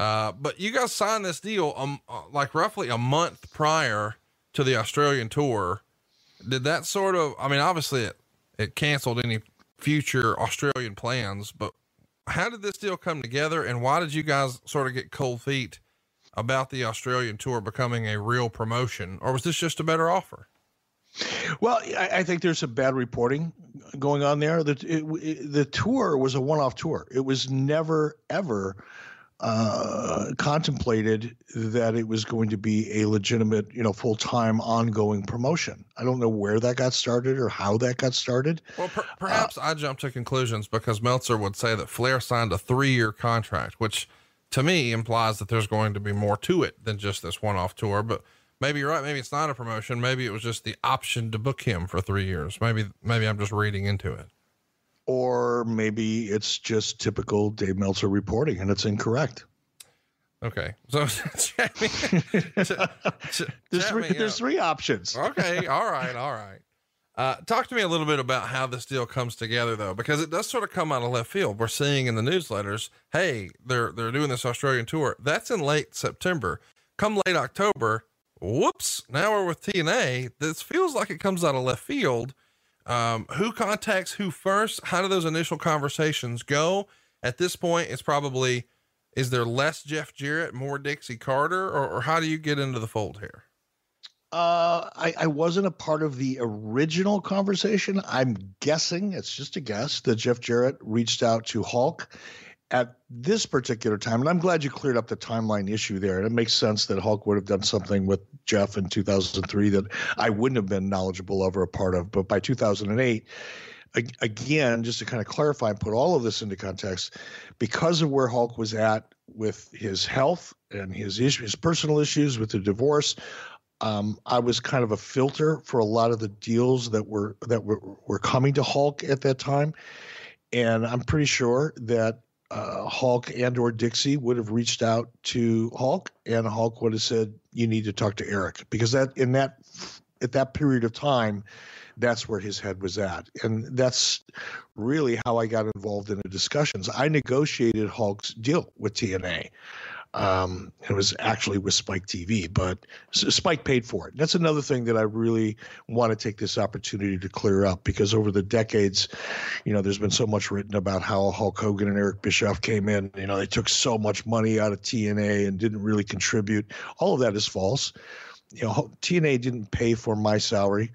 Uh, but you guys signed this deal um, uh, like roughly a month prior to the Australian tour. Did that sort of, I mean, obviously it, it canceled any future Australian plans, but how did this deal come together and why did you guys sort of get cold feet about the Australian tour becoming a real promotion, or was this just a better offer? Well, I, think there's some bad reporting going on there. The it, it, the tour was a one-off tour. It was never ever uh, contemplated that it was going to be a legitimate, you know, full-time, ongoing promotion. I don't know where that got started or how that got started. Well, per- perhaps uh, I jumped to conclusions because Meltzer would say that Flair signed a three-year contract, which to me implies that there's going to be more to it than just this one-off tour. But maybe you're right. Maybe it's not a promotion. Maybe it was just the option to book him for three years. Maybe maybe I'm just reading into it. Or maybe it's just typical Dave Meltzer reporting and it's incorrect. Okay, so there's three, there's three options. okay, all right, all right. Uh, talk to me a little bit about how this deal comes together, though, because it does sort of come out of left field. We're seeing in the newsletters, hey, they're they're doing this Australian tour. That's in late September. Come late October, whoops! Now we're with TNA. This feels like it comes out of left field. Um, who contacts who first? How do those initial conversations go? At this point, it's probably is there less Jeff Jarrett, more Dixie Carter, or, or how do you get into the fold here? Uh, I, I wasn't a part of the original conversation. I'm guessing, it's just a guess, that Jeff Jarrett reached out to Hulk at this particular time. And I'm glad you cleared up the timeline issue there. And it makes sense that Hulk would have done something with Jeff in 2003 that I wouldn't have been knowledgeable of or a part of. But by 2008, again, just to kind of clarify and put all of this into context, because of where Hulk was at with his health and his issues, his personal issues with the divorce, um, I was kind of a filter for a lot of the deals that were that were, were coming to Hulk at that time, and I'm pretty sure that uh, Hulk and or Dixie would have reached out to Hulk, and Hulk would have said, "You need to talk to Eric," because that in that at that period of time, that's where his head was at, and that's really how I got involved in the discussions. I negotiated Hulk's deal with TNA. Um, it was actually with Spike TV, but Spike paid for it. That's another thing that I really want to take this opportunity to clear up because over the decades, you know, there's been so much written about how Hulk Hogan and Eric Bischoff came in. You know, they took so much money out of TNA and didn't really contribute. All of that is false. You know, TNA didn't pay for my salary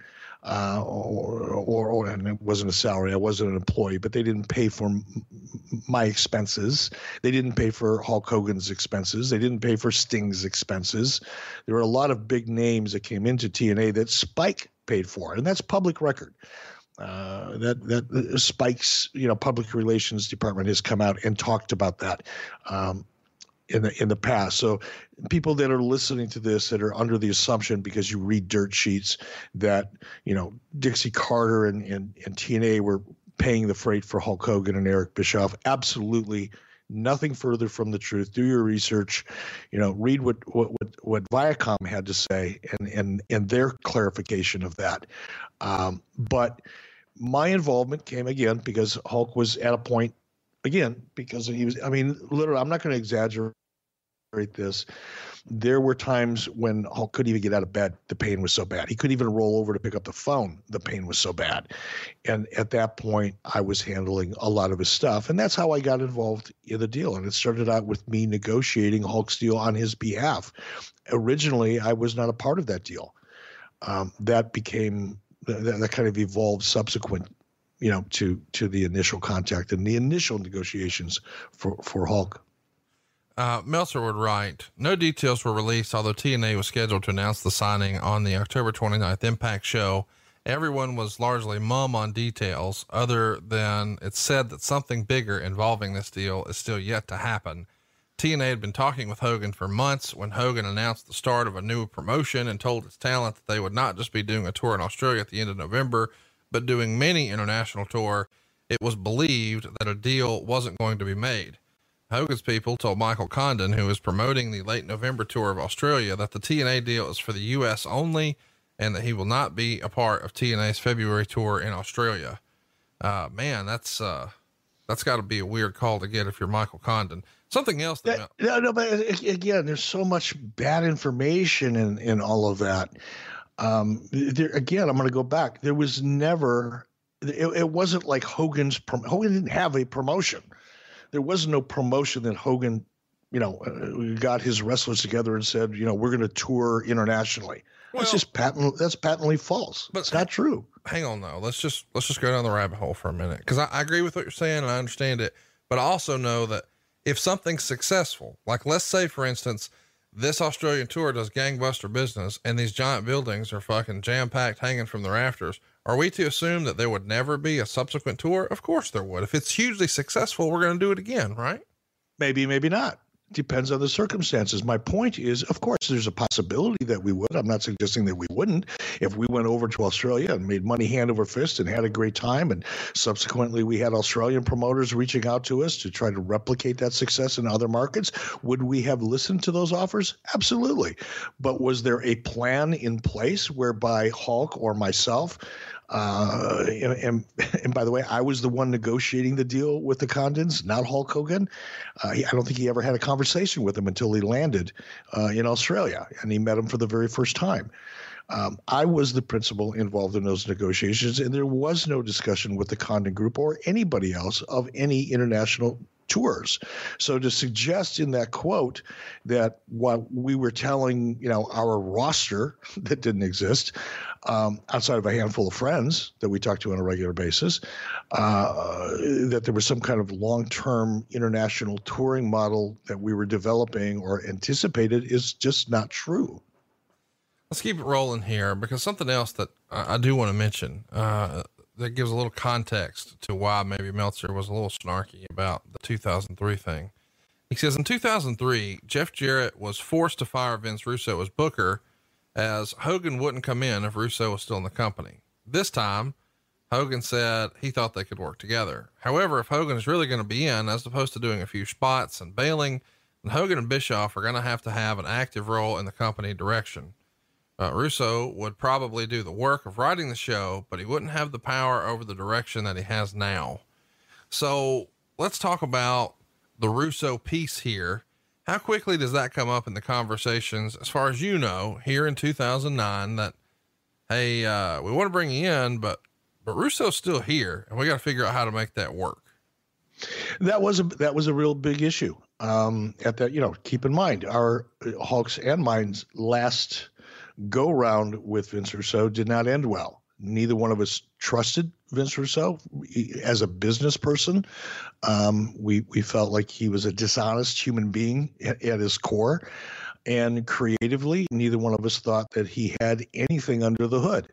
uh, or, or, or, and it wasn't a salary. I wasn't an employee, but they didn't pay for m- my expenses. They didn't pay for Hulk Hogan's expenses. They didn't pay for Sting's expenses. There were a lot of big names that came into TNA that Spike paid for, and that's public record. Uh, that that uh, Spike's you know public relations department has come out and talked about that. Um, in the in the past. So people that are listening to this that are under the assumption because you read dirt sheets that you know Dixie Carter and and, and TNA were paying the freight for Hulk Hogan and Eric Bischoff, absolutely nothing further from the truth. Do your research, you know, read what what what, what Viacom had to say and and and their clarification of that. Um, but my involvement came again because Hulk was at a point again because he was. I mean, literally, I'm not going to exaggerate this there were times when Hulk couldn't even get out of bed. The pain was so bad. He couldn't even roll over to pick up the phone. The pain was so bad. And at that point, I was handling a lot of his stuff. And that's how I got involved in the deal. And it started out with me negotiating Hulk's deal on his behalf. Originally, I was not a part of that deal. Um, that became, that, that kind of evolved subsequent you know to to the initial contact and the initial negotiations for for Hulk. Uh, Meltzer would write, no details were released, although TNA was scheduled to announce the signing on the October 29th Impact show. Everyone was largely mum on details, other than it's said that something bigger involving this deal is still yet to happen. TNA had been talking with Hogan for months when Hogan announced the start of a new promotion and told its talent that they would not just be doing a tour in Australia at the end of November, but doing many international tour. It was believed that a deal wasn't going to be made. Hogan's people told Michael Condon, who was promoting the late November tour of Australia, that the TNA deal is for the U.S. only and that he will not be a part of TNA's February tour in Australia. Uh, man, that's, uh, that's got to be a weird call to get if you're Michael Condon. Something else. That, no, no, but again, there's so much bad information in, in all of that. Um, there, again, I'm going to go back. There was never, it, it wasn't like Hogan's, Hogan didn't have a promotion there was no promotion that Hogan, you know, uh, got his wrestlers together and said, you know, we're going to tour internationally. Well, that's just patent. That's patently false. But it's not true. Hang on, though. Let's just let's just go down the rabbit hole for a minute because I, I agree with what you're saying and I understand it, but I also know that if something's successful, like let's say for instance, this Australian tour does gangbuster business and these giant buildings are fucking jam packed, hanging from the rafters. Are we to assume that there would never be a subsequent tour? Of course there would. If it's hugely successful, we're going to do it again, right? Maybe, maybe not. Depends on the circumstances. My point is, of course, there's a possibility that we would. I'm not suggesting that we wouldn't. If we went over to Australia and made money hand over fist and had a great time, and subsequently we had Australian promoters reaching out to us to try to replicate that success in other markets, would we have listened to those offers? Absolutely. But was there a plan in place whereby Hulk or myself uh, and, and by the way, I was the one negotiating the deal with the Condons, not Hulk Hogan. Uh, he, I don't think he ever had a conversation with him until he landed uh, in Australia and he met him for the very first time. Um, I was the principal involved in those negotiations, and there was no discussion with the Condon Group or anybody else of any international tours. So to suggest in that quote that what we were telling, you know, our roster that didn't exist, um, outside of a handful of friends that we talk to on a regular basis, uh, that there was some kind of long-term international touring model that we were developing or anticipated is just not true. Let's keep it rolling here because something else that I, I do want to mention. Uh, that gives a little context to why maybe Meltzer was a little snarky about the 2003 thing. He says in 2003, Jeff Jarrett was forced to fire Vince Russo as Booker as Hogan wouldn't come in if Russo was still in the company. This time, Hogan said he thought they could work together. However, if Hogan is really going to be in, as opposed to doing a few spots and bailing, then Hogan and Bischoff are going to have to have an active role in the company direction. Uh, Russo would probably do the work of writing the show, but he wouldn't have the power over the direction that he has now. So let's talk about the Russo piece here. How quickly does that come up in the conversations, as far as you know, here in 2009 that, hey, uh, we want to bring you in, but, but Russo's still here and we got to figure out how to make that work. That was a, that was a real big issue. Um, at that, you know, keep in mind our Hulk's and mine's last go round with Vince Russo did not end well. Neither one of us trusted Vince Russo as a business person. Um, we we felt like he was a dishonest human being at, at his core, and creatively, neither one of us thought that he had anything under the hood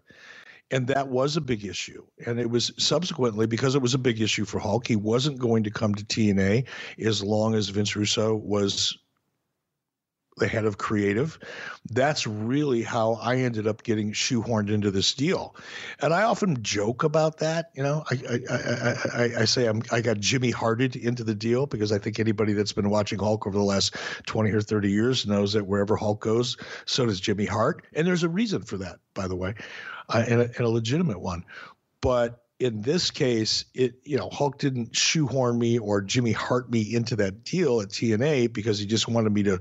and that was a big issue. And it was subsequently because it was a big issue for Hulk. He wasn't going to come to TNA as long as Vince Russo was the head of creative. That's really how I ended up getting shoehorned into this deal. And I often joke about that. You know, I I, I, I, I say I'm, I got Jimmy Harted into the deal because I think anybody that's been watching Hulk over the last 20 or 30 years knows that wherever Hulk goes, so does Jimmy Hart. And there's a reason for that, by the way, uh, and, a, and a legitimate one. But in this case, it you know Hulk didn't shoehorn me or Jimmy Hart me into that deal at TNA because he just wanted me to,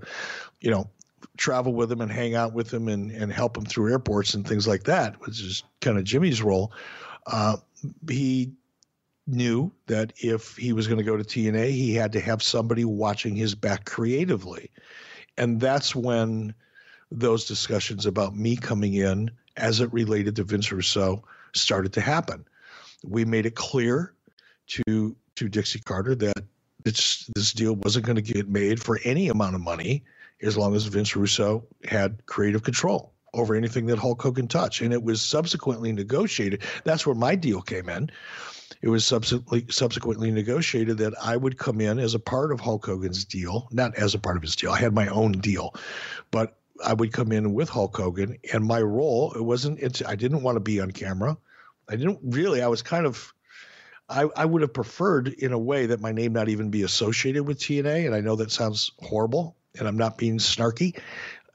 you know, travel with him and hang out with him and and help him through airports and things like that, which is kind of Jimmy's role. Uh, he knew that if he was going to go to TNA, he had to have somebody watching his back creatively, and that's when those discussions about me coming in as it related to Vince Russo started to happen we made it clear to to Dixie Carter that this this deal wasn't going to get made for any amount of money as long as Vince Russo had creative control over anything that Hulk Hogan touched. And it was subsequently negotiated. That's where my deal came in. It was subsequently subsequently negotiated that I would come in as a part of Hulk Hogan's deal, not as a part of his deal. I had my own deal, but I would come in with Hulk Hogan, and my role it wasn't. It's I didn't want to be on camera. I didn't really. I was kind of. I, I would have preferred, in a way, that my name not even be associated with TNA, and I know that sounds horrible, and I'm not being snarky,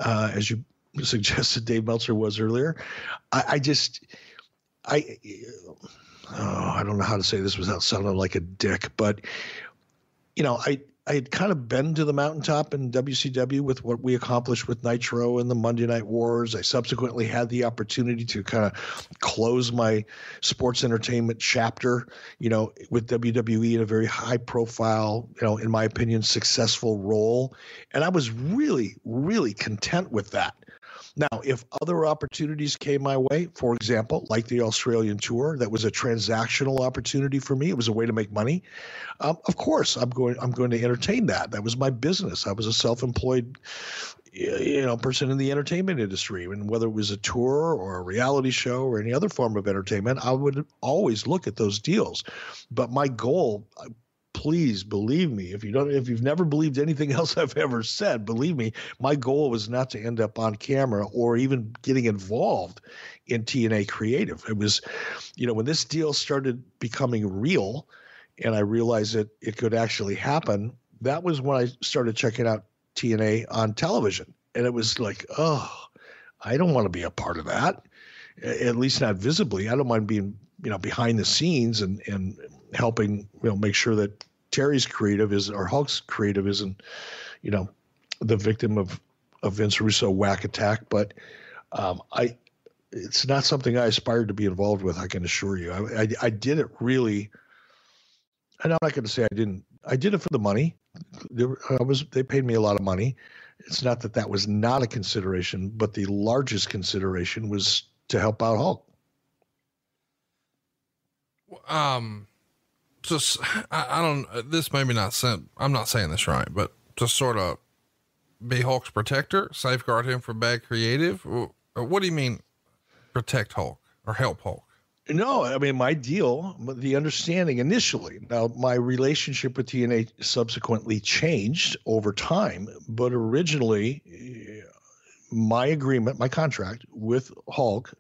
uh, as you suggested Dave Meltzer was earlier. I, I just, I, oh, I don't know how to say this without sounding like a dick, but you know, I I had kind of been to the mountaintop in WCW with what we accomplished with Nitro and the Monday Night Wars. I subsequently had the opportunity to kind of close my sports entertainment chapter, you know, with WWE in a very high profile, you know, in my opinion, successful role. And I was really, really content with that. Now, if other opportunities came my way, for example, like the Australian tour, that was a transactional opportunity for me. It was a way to make money. Um, of course, I'm going. I'm going to entertain that. That was my business. I was a self-employed, you know, person in the entertainment industry, and whether it was a tour or a reality show or any other form of entertainment, I would always look at those deals. But my goal, please believe me. If you don't if you've never believed anything else i've ever said believe me my goal was not to end up on camera or even getting involved in tna creative. It was you know when this deal started becoming real and i realized that it could actually happen that was when i started checking out tna on television. And it was like oh i don't want to be a part of that at least not visibly. I don't mind being you know behind the scenes and and helping you know make sure that Terry's creative is or Hulk's creative isn't you know the victim of of Vince Russo whack attack, but um, I it's not something I aspired to be involved with. I can assure you. I I, I did it really, and I'm not going to say I didn't. I did it for the money. There, I was they paid me a lot of money. It's not that that was not a consideration, but the largest consideration was to help out Hulk. Um, just I, I don't. Uh, this maybe not. Sent, I'm not saying this right, but to sort of be Hulk's protector, safeguard him from bad creative. Uh, what do you mean, protect Hulk or help Hulk? No, I mean my deal, the understanding initially. Now my relationship with TNA subsequently changed over time, but originally uh, my agreement, my contract with Hulk,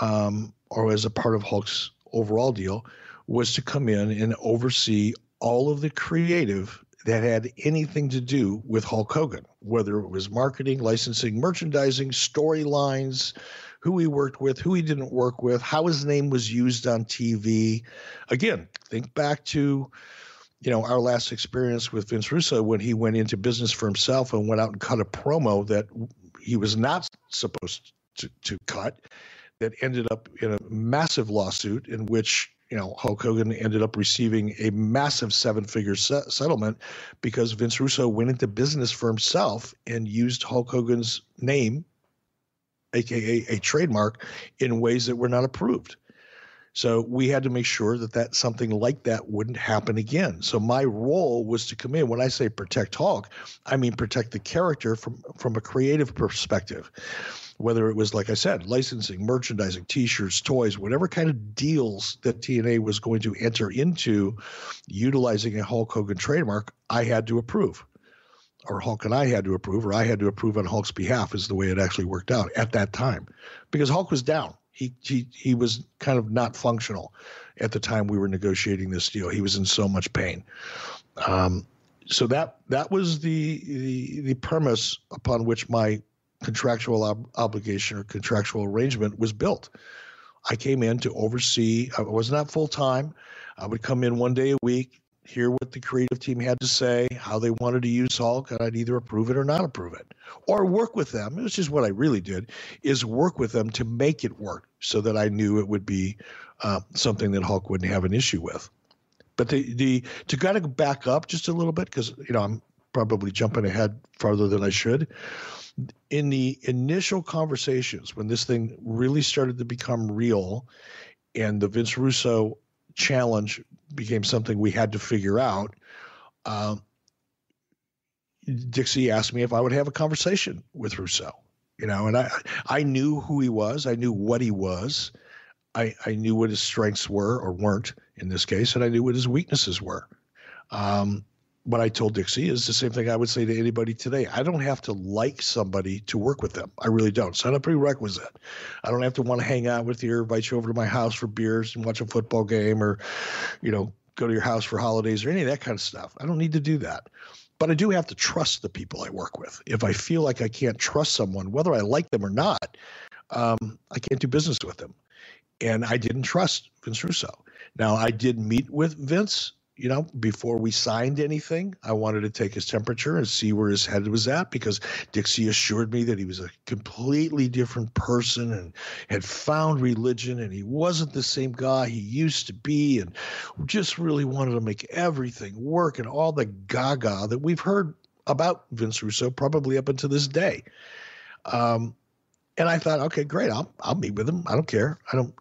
um, or as a part of Hulk's overall deal, was to come in and oversee all of the creative that had anything to do with Hulk Hogan, whether it was marketing, licensing, merchandising, storylines, who he worked with, who he didn't work with, how his name was used on TV. Again, think back to you know our last experience with Vince Russo when he went into business for himself and went out and cut a promo that he was not supposed to, to cut that ended up in a massive lawsuit in which you know, Hulk Hogan ended up receiving a massive seven-figure se- settlement because Vince Russo went into business for himself and used Hulk Hogan's name, aka a trademark, in ways that were not approved. So we had to make sure that that something like that wouldn't happen again. So my role was to come in. When I say protect Hulk, I mean protect the character from from a creative perspective whether it was, like I said, licensing, merchandising, t shirts, toys, whatever kind of deals that TNA was going to enter into utilizing a Hulk Hogan trademark, I had to approve. or Hulk and I had to approve, or I had to approve on Hulk's behalf, is the way it actually worked out at that time, because Hulk was down. He he he was kind of not functional at the time we were negotiating this deal. He was in so much pain. Um, so that that was the, the the premise upon which my contractual ob- obligation or contractual arrangement was built. I came in to oversee. I was not full time. I would come in one day a week, hear what the creative team had to say, how they wanted to use Hulk, and I'd either approve it or not approve it, or work with them. Which is what I really did: is work with them to make it work, so that I knew it would be uh, something that Hulk wouldn't have an issue with. But the the to kind of back up just a little bit because you know I'm probably jumping ahead farther than I should. In the initial conversations, when this thing really started to become real, and the Vince Russo challenge became something we had to figure out, um, Dixie asked me if I would have a conversation with Russo. You know, and I I knew who he was, I knew what he was, I I knew what his strengths were or weren't in this case, and I knew what his weaknesses were. Um, what I told Dixie is the same thing I would say to anybody today. I don't have to like somebody to work with them. I really don't. It's not a prerequisite. I don't have to want to hang out with you or invite you over to my house for beers and watch a football game or, you know, go to your house for holidays or any of that kind of stuff. I don't need to do that. But I do have to trust the people I work with. If I feel like I can't trust someone, whether I like them or not, um, I can't do business with them. And I didn't trust Vince Russo. Now, I did meet with Vince, you know, before we signed anything. I wanted to take his temperature and see where his head was at because Dixie assured me that he was a completely different person and had found religion and he wasn't the same guy he used to be and just really wanted to make everything work and all the gaga that we've heard about Vince Russo probably up until this day. Um, and I thought, okay, great. I'll I'll meet with him. I don't care. I don't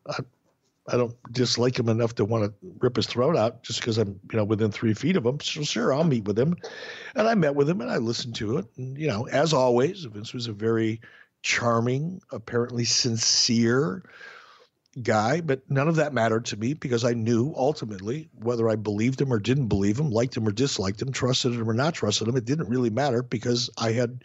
I don't dislike him enough to want to rip his throat out just because I'm you know within three feet of him. So sure, I'll meet with him. And I met with him and I listened to it. And you know, as always, Vince was a very charming, apparently sincere guy, but none of that mattered to me because I knew ultimately whether I believed him or didn't believe him, liked him or disliked him, trusted him or not trusted him. It didn't really matter because I had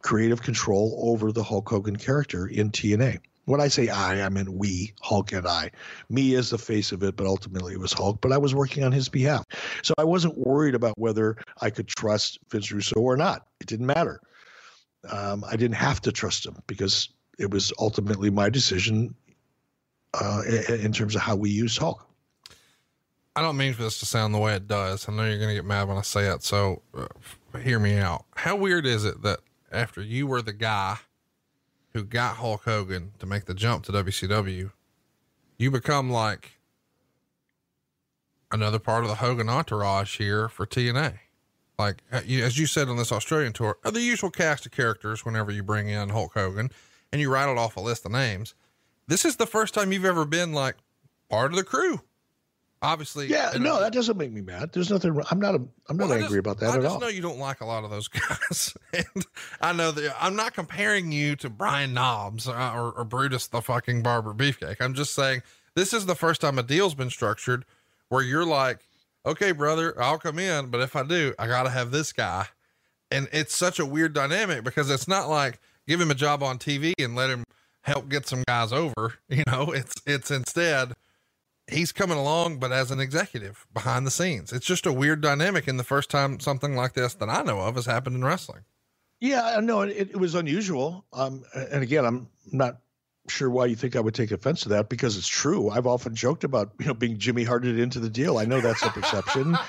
creative control over the Hulk Hogan character in TNA. When I say I, I mean we, Hulk and I. Me as the face of it, but ultimately it was Hulk, but I was working on his behalf. So I wasn't worried about whether I could trust Vince Russo or not. It didn't matter. Um, I didn't have to trust him because it was ultimately my decision uh, in, in terms of how we use Hulk. I don't mean for this to sound the way it does. I know you're going to get mad when I say it. So uh, hear me out. How weird is it that after you were the guy who got Hulk Hogan to make the jump to WCW, you become like another part of the Hogan entourage here for TNA? Like, uh, as you said on this Australian tour, the usual cast of characters whenever you bring in Hulk Hogan and you rattled off a list of names this is the first time you've ever been like part of the crew. Obviously, yeah. No, that doesn't make me mad. There's nothing. I'm not. A, I'm not well, angry just, about that I at all. I just know you don't like a lot of those guys, and I know that I'm not comparing you to Brian Knobbs uh, or, or Brutus the fucking Barber Beefcake. I'm just saying this is the first time a deal's been structured where you're like, okay, brother, I'll come in, but if I do, I got to have this guy, and it's such a weird dynamic because it's not like give him a job on TV and let him help get some guys over. You know, it's it's instead he's coming along, but as an executive behind the scenes. It's just a weird dynamic. In the first time something like this that I know of has happened in wrestling. Yeah, no, it, it was unusual. Um, and again, I'm not sure why you think I would take offense to that because it's true. I've often joked about you know being Jimmy Harted into the deal. I know that's a perception.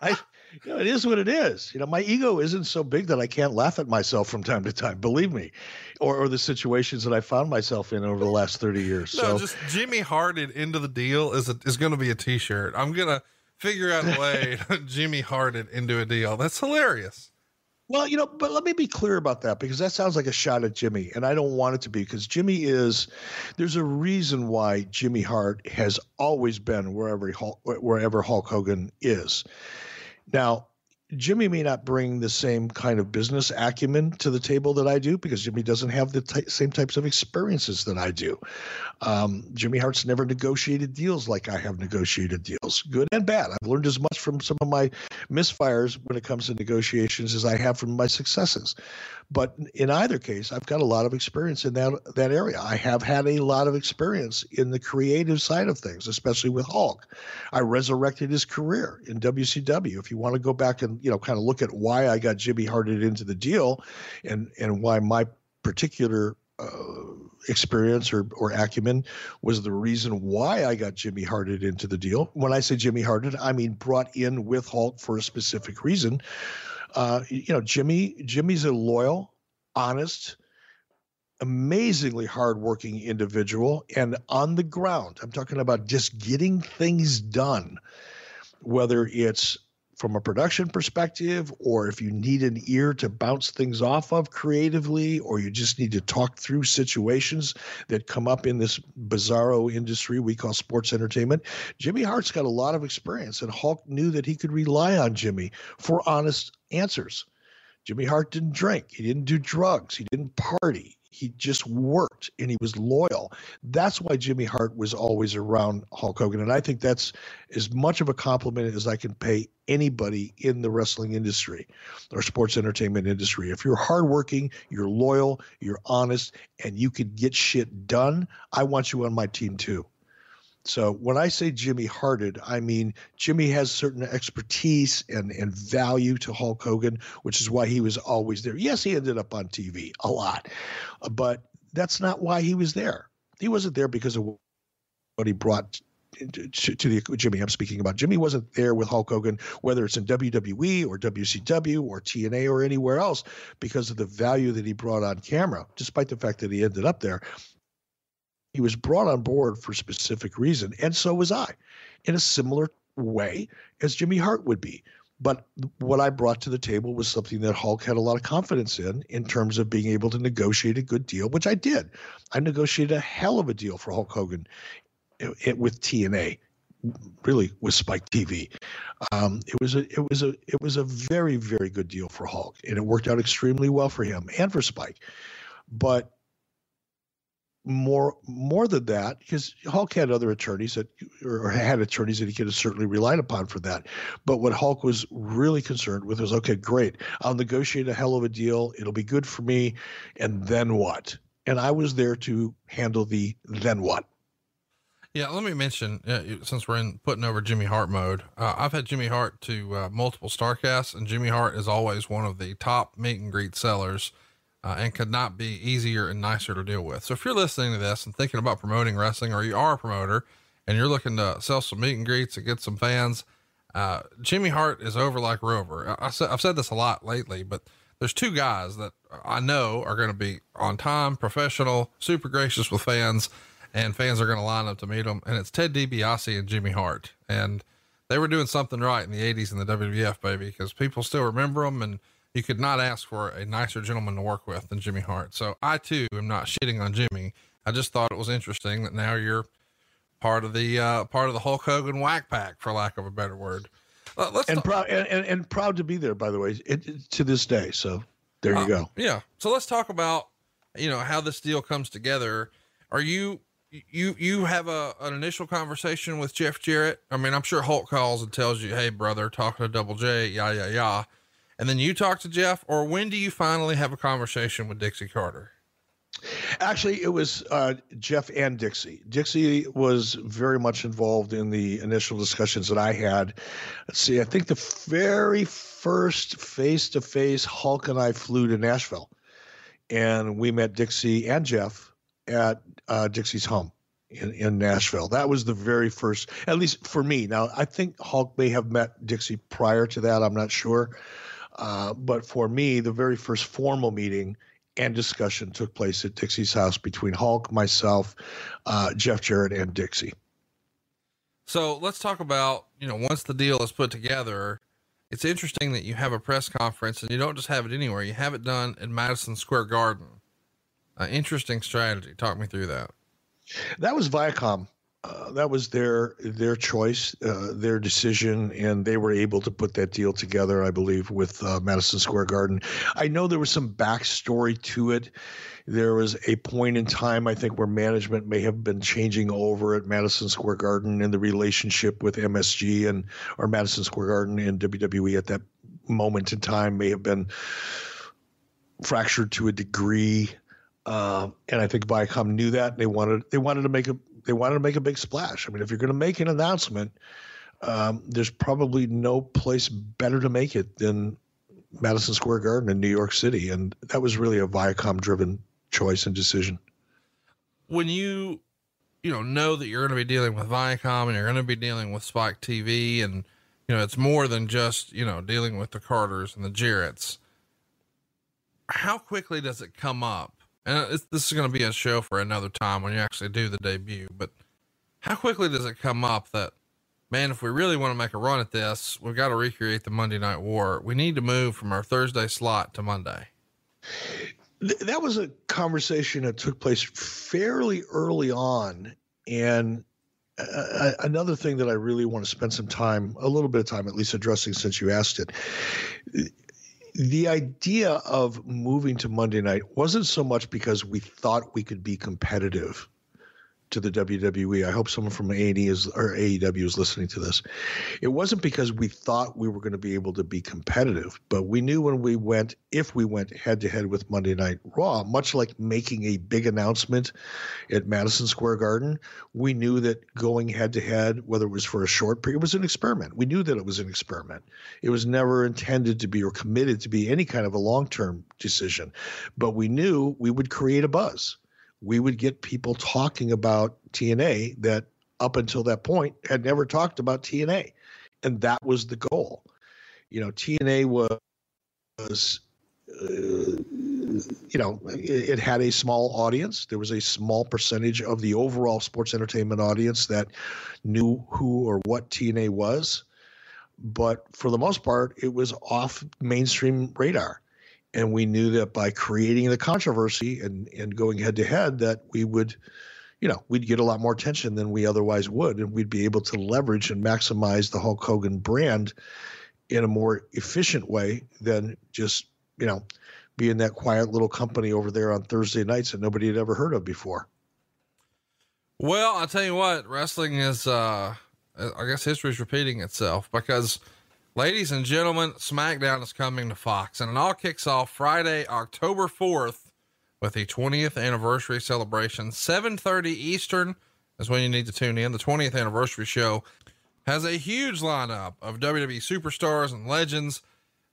I you know, it is what it is. You know, my ego isn't so big that I can't laugh at myself from time to time. Believe me, or, or the situations that I found myself in over the last thirty years. No, so just Jimmy Harted into the deal is a, is going to be a T-shirt. I'm gonna figure out a way to Jimmy Harted into a deal. That's hilarious. Well, you know, but let me be clear about that because that sounds like a shot at Jimmy, and I don't want it to be because Jimmy is. There's a reason why Jimmy Hart has always been wherever Hulk, wherever Hulk Hogan is. Now, Jimmy may not bring the same kind of business acumen to the table that I do because Jimmy doesn't have the same types of experiences that I do. Um, Jimmy Hart's never negotiated deals like I have negotiated deals, good and bad. I've learned as much from some of my misfires when it comes to negotiations as I have from my successes. But in either case, I've got a lot of experience in that that area. I have had a lot of experience in the creative side of things, especially with Hulk. I resurrected his career in WCW. If you want to go back and you know kind of look at why I got Jimmy Harted into the deal, and and why my particular uh, experience or, or acumen was the reason why I got Jimmy Harted into the deal. When I say Jimmy Harted, I mean brought in with Hulk for a specific reason uh, you know, Jimmy Jimmy's a loyal, honest, amazingly hardworking individual, and on the ground, I'm talking about just getting things done, whether it's from a production perspective, or if you need an ear to bounce things off of creatively, or you just need to talk through situations that come up in this bizarro industry we call sports entertainment. Jimmy Hart's got a lot of experience, and Hulk knew that he could rely on Jimmy for honest answers. Jimmy Hart didn't drink, he didn't do drugs, he didn't party he just worked and he was loyal. That's why Jimmy Hart was always around Hulk Hogan. And I think that's as much of a compliment as I can pay anybody in the wrestling industry or sports entertainment industry. If you're hardworking, you're loyal, you're honest, and you can get shit done, I want you on my team too. So when I say Jimmy hearted, I mean Jimmy has certain expertise and, and value to Hulk Hogan, which is why he was always there. Yes, he ended up on TV a lot, but that's not why he was there. He wasn't there because of what he brought to, to, the Jimmy I'm speaking about. Jimmy wasn't there with Hulk Hogan, whether it's in WWE or WCW or TNA or anywhere else, because of the value that he brought on camera, despite the fact that he ended up there. He was brought on board for a specific reason, and so was I, in a similar way as Jimmy Hart would be. But what I brought to the table was something that Hulk had a lot of confidence in, in terms of being able to negotiate a good deal, which I did. I negotiated a hell of a deal for Hulk Hogan it, it, with TNA, really with Spike TV. Um, it was a it was a it was a very very good deal for Hulk, and it worked out extremely well for him and for Spike. But more more than that because Hulk had other attorneys that or had attorneys that he could have certainly relied upon for that. But what Hulk was really concerned with was okay, great, I'll negotiate a hell of a deal. It'll be good for me, and then what? And I was there to handle the then what. Yeah, let me mention uh, since we're in putting over Jimmy Hart mode, uh, I've had Jimmy Hart to uh, multiple Starcasts, and Jimmy Hart is always one of the top meet and greet sellers uh, and could not be easier and nicer to deal with. So if you're listening to this and thinking about promoting wrestling, or you are a promoter and you're looking to sell some meet and greets and get some fans, uh, Jimmy Hart is over like Rover. I, I've said this a lot lately, but there's two guys that I know are going to be on time, professional, super gracious with fans, and fans are going to line up to meet them. And it's Ted DiBiase and Jimmy Hart. And they were doing something right in the 80s in the WWF, baby, because people still remember them and you could not ask for a nicer gentleman to work with than Jimmy Hart. So I too am not shitting on Jimmy. I just thought it was interesting that now you're part of the uh, part of the Hulk Hogan whack pack, for lack of a better word. Uh, let's and proud and, and, and, proud to be there, by the way, it, it, to this day. So there you uh, go. Yeah. So let's talk about you know how this deal comes together. Are you you you have a an initial conversation with Jeff Jarrett? I mean, I'm sure Hulk calls and tells you, "Hey, brother, talking to Double J, yeah, yeah, yeah." And then you talk to Jeff, or when do you finally have a conversation with Dixie Carter? Actually, it was uh, Jeff and Dixie. Dixie was very much involved in the initial discussions that I had. Let's see, I think the very first face to face Hulk and I flew to Nashville, and we met Dixie and Jeff at uh, Dixie's home in, in Nashville. That was the very first, at least for me. Now, I think Hulk may have met Dixie prior to that. I'm not sure. Uh, but for me, the very first formal meeting and discussion took place at Dixie's house between Hulk, myself, uh, Jeff Jarrett, and Dixie. So let's talk about, you know, once the deal is put together, it's interesting that you have a press conference and you don't just have it anywhere. You have it done in Madison Square Garden. Uh, interesting strategy. Talk me through that. That was Viacom uh, that was their their choice, uh, their decision, and they were able to put that deal together. I believe with uh, Madison Square Garden. I know there was some backstory to it. There was a point in time, I think, where management may have been changing over at Madison Square Garden and the relationship with MSG and or Madison Square Garden and WWE at that moment in time may have been fractured to a degree. Uh, and I think Viacom knew that they wanted they wanted to make a they wanted to make a big splash. I mean, if you're going to make an announcement, um, there's probably no place better to make it than Madison Square Garden in New York City, and that was really a Viacom driven choice and decision. When you you know know that you're going to be dealing with Viacom and you're going to be dealing with Spike TV, and you know it's more than just you know dealing with the Carters and the Jarretts. How quickly does it come up? And this is going to be a show for another time when you actually do the debut. But how quickly does it come up that, man, if we really want to make a run at this, we've got to recreate the Monday Night War. We need to move from our Thursday slot to Monday. That was a conversation that took place fairly early on. And uh, another thing that I really want to spend some time, a little bit of time at least addressing since you asked it the idea of moving to Monday night wasn't so much because we thought we could be competitive to the WWE. I hope someone from A&E is or AEW is listening to this. It wasn't because we thought we were going to be able to be competitive, but we knew when we went, if we went head to head with Monday Night Raw, much like making a big announcement at Madison Square Garden, we knew that going head to head, whether it was for a short period, it was an experiment. We knew that it was an experiment. It was never intended to be or committed to be any kind of a long term decision, but we knew we would create a buzz we would get people talking about TNA that up until that point had never talked about TNA. And that was the goal. You know, TNA was, uh, you know, it, it, had a small audience. There was a small percentage of the overall sports entertainment audience that knew who or what TNA was. But for the most part, it was off mainstream radar and we knew that by creating the controversy and and going head to head that we would you know we'd get a lot more attention than we otherwise would and we'd be able to leverage and maximize the Hulk Hogan brand in a more efficient way than just you know being that quiet little company over there on Thursday nights that nobody had ever heard of before. Well, I'll tell you what, wrestling is uh I guess history is repeating itself because Ladies and gentlemen, SmackDown is coming to Fox, and it all kicks off Friday, October 4th with the 20th anniversary celebration. 7:30 Eastern is when you need to tune in. The 20th anniversary show has a huge lineup of WWE superstars and legends,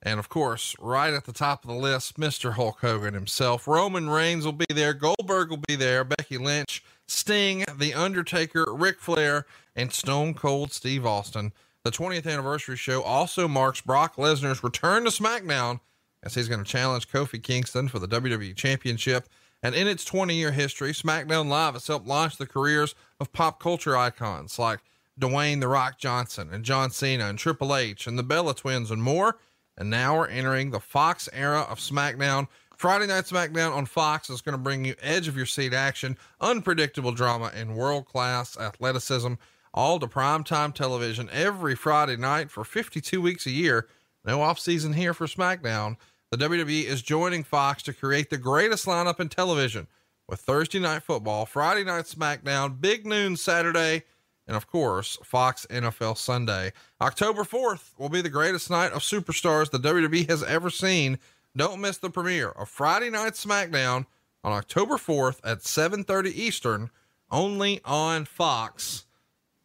and of course, right at the top of the list, Mr. Hulk Hogan himself. Roman Reigns will be there, Goldberg will be there, Becky Lynch, Sting, The Undertaker, Ric Flair, and Stone Cold Steve Austin. The 20th anniversary show also marks Brock Lesnar's return to SmackDown as he's going to challenge Kofi Kingston for the WWE Championship. And in its 20 year history, SmackDown Live has helped launch the careers of pop culture icons like Dwayne The Rock Johnson and John Cena and Triple H and the Bella Twins and more. And now we're entering the Fox era of SmackDown. Friday Night SmackDown on Fox is going to bring you edge of your seat action, unpredictable drama, and world class athleticism all to primetime television every Friday night for 52 weeks a year. No off season here for SmackDown. The WWE is joining Fox to create the greatest lineup in television with Thursday night football, Friday night SmackDown, Big Noon Saturday, and of course, Fox NFL Sunday. October 4th will be the greatest night of superstars the WWE has ever seen. Don't miss the premiere of Friday Night SmackDown on October 4th at 7:30 Eastern, only on Fox.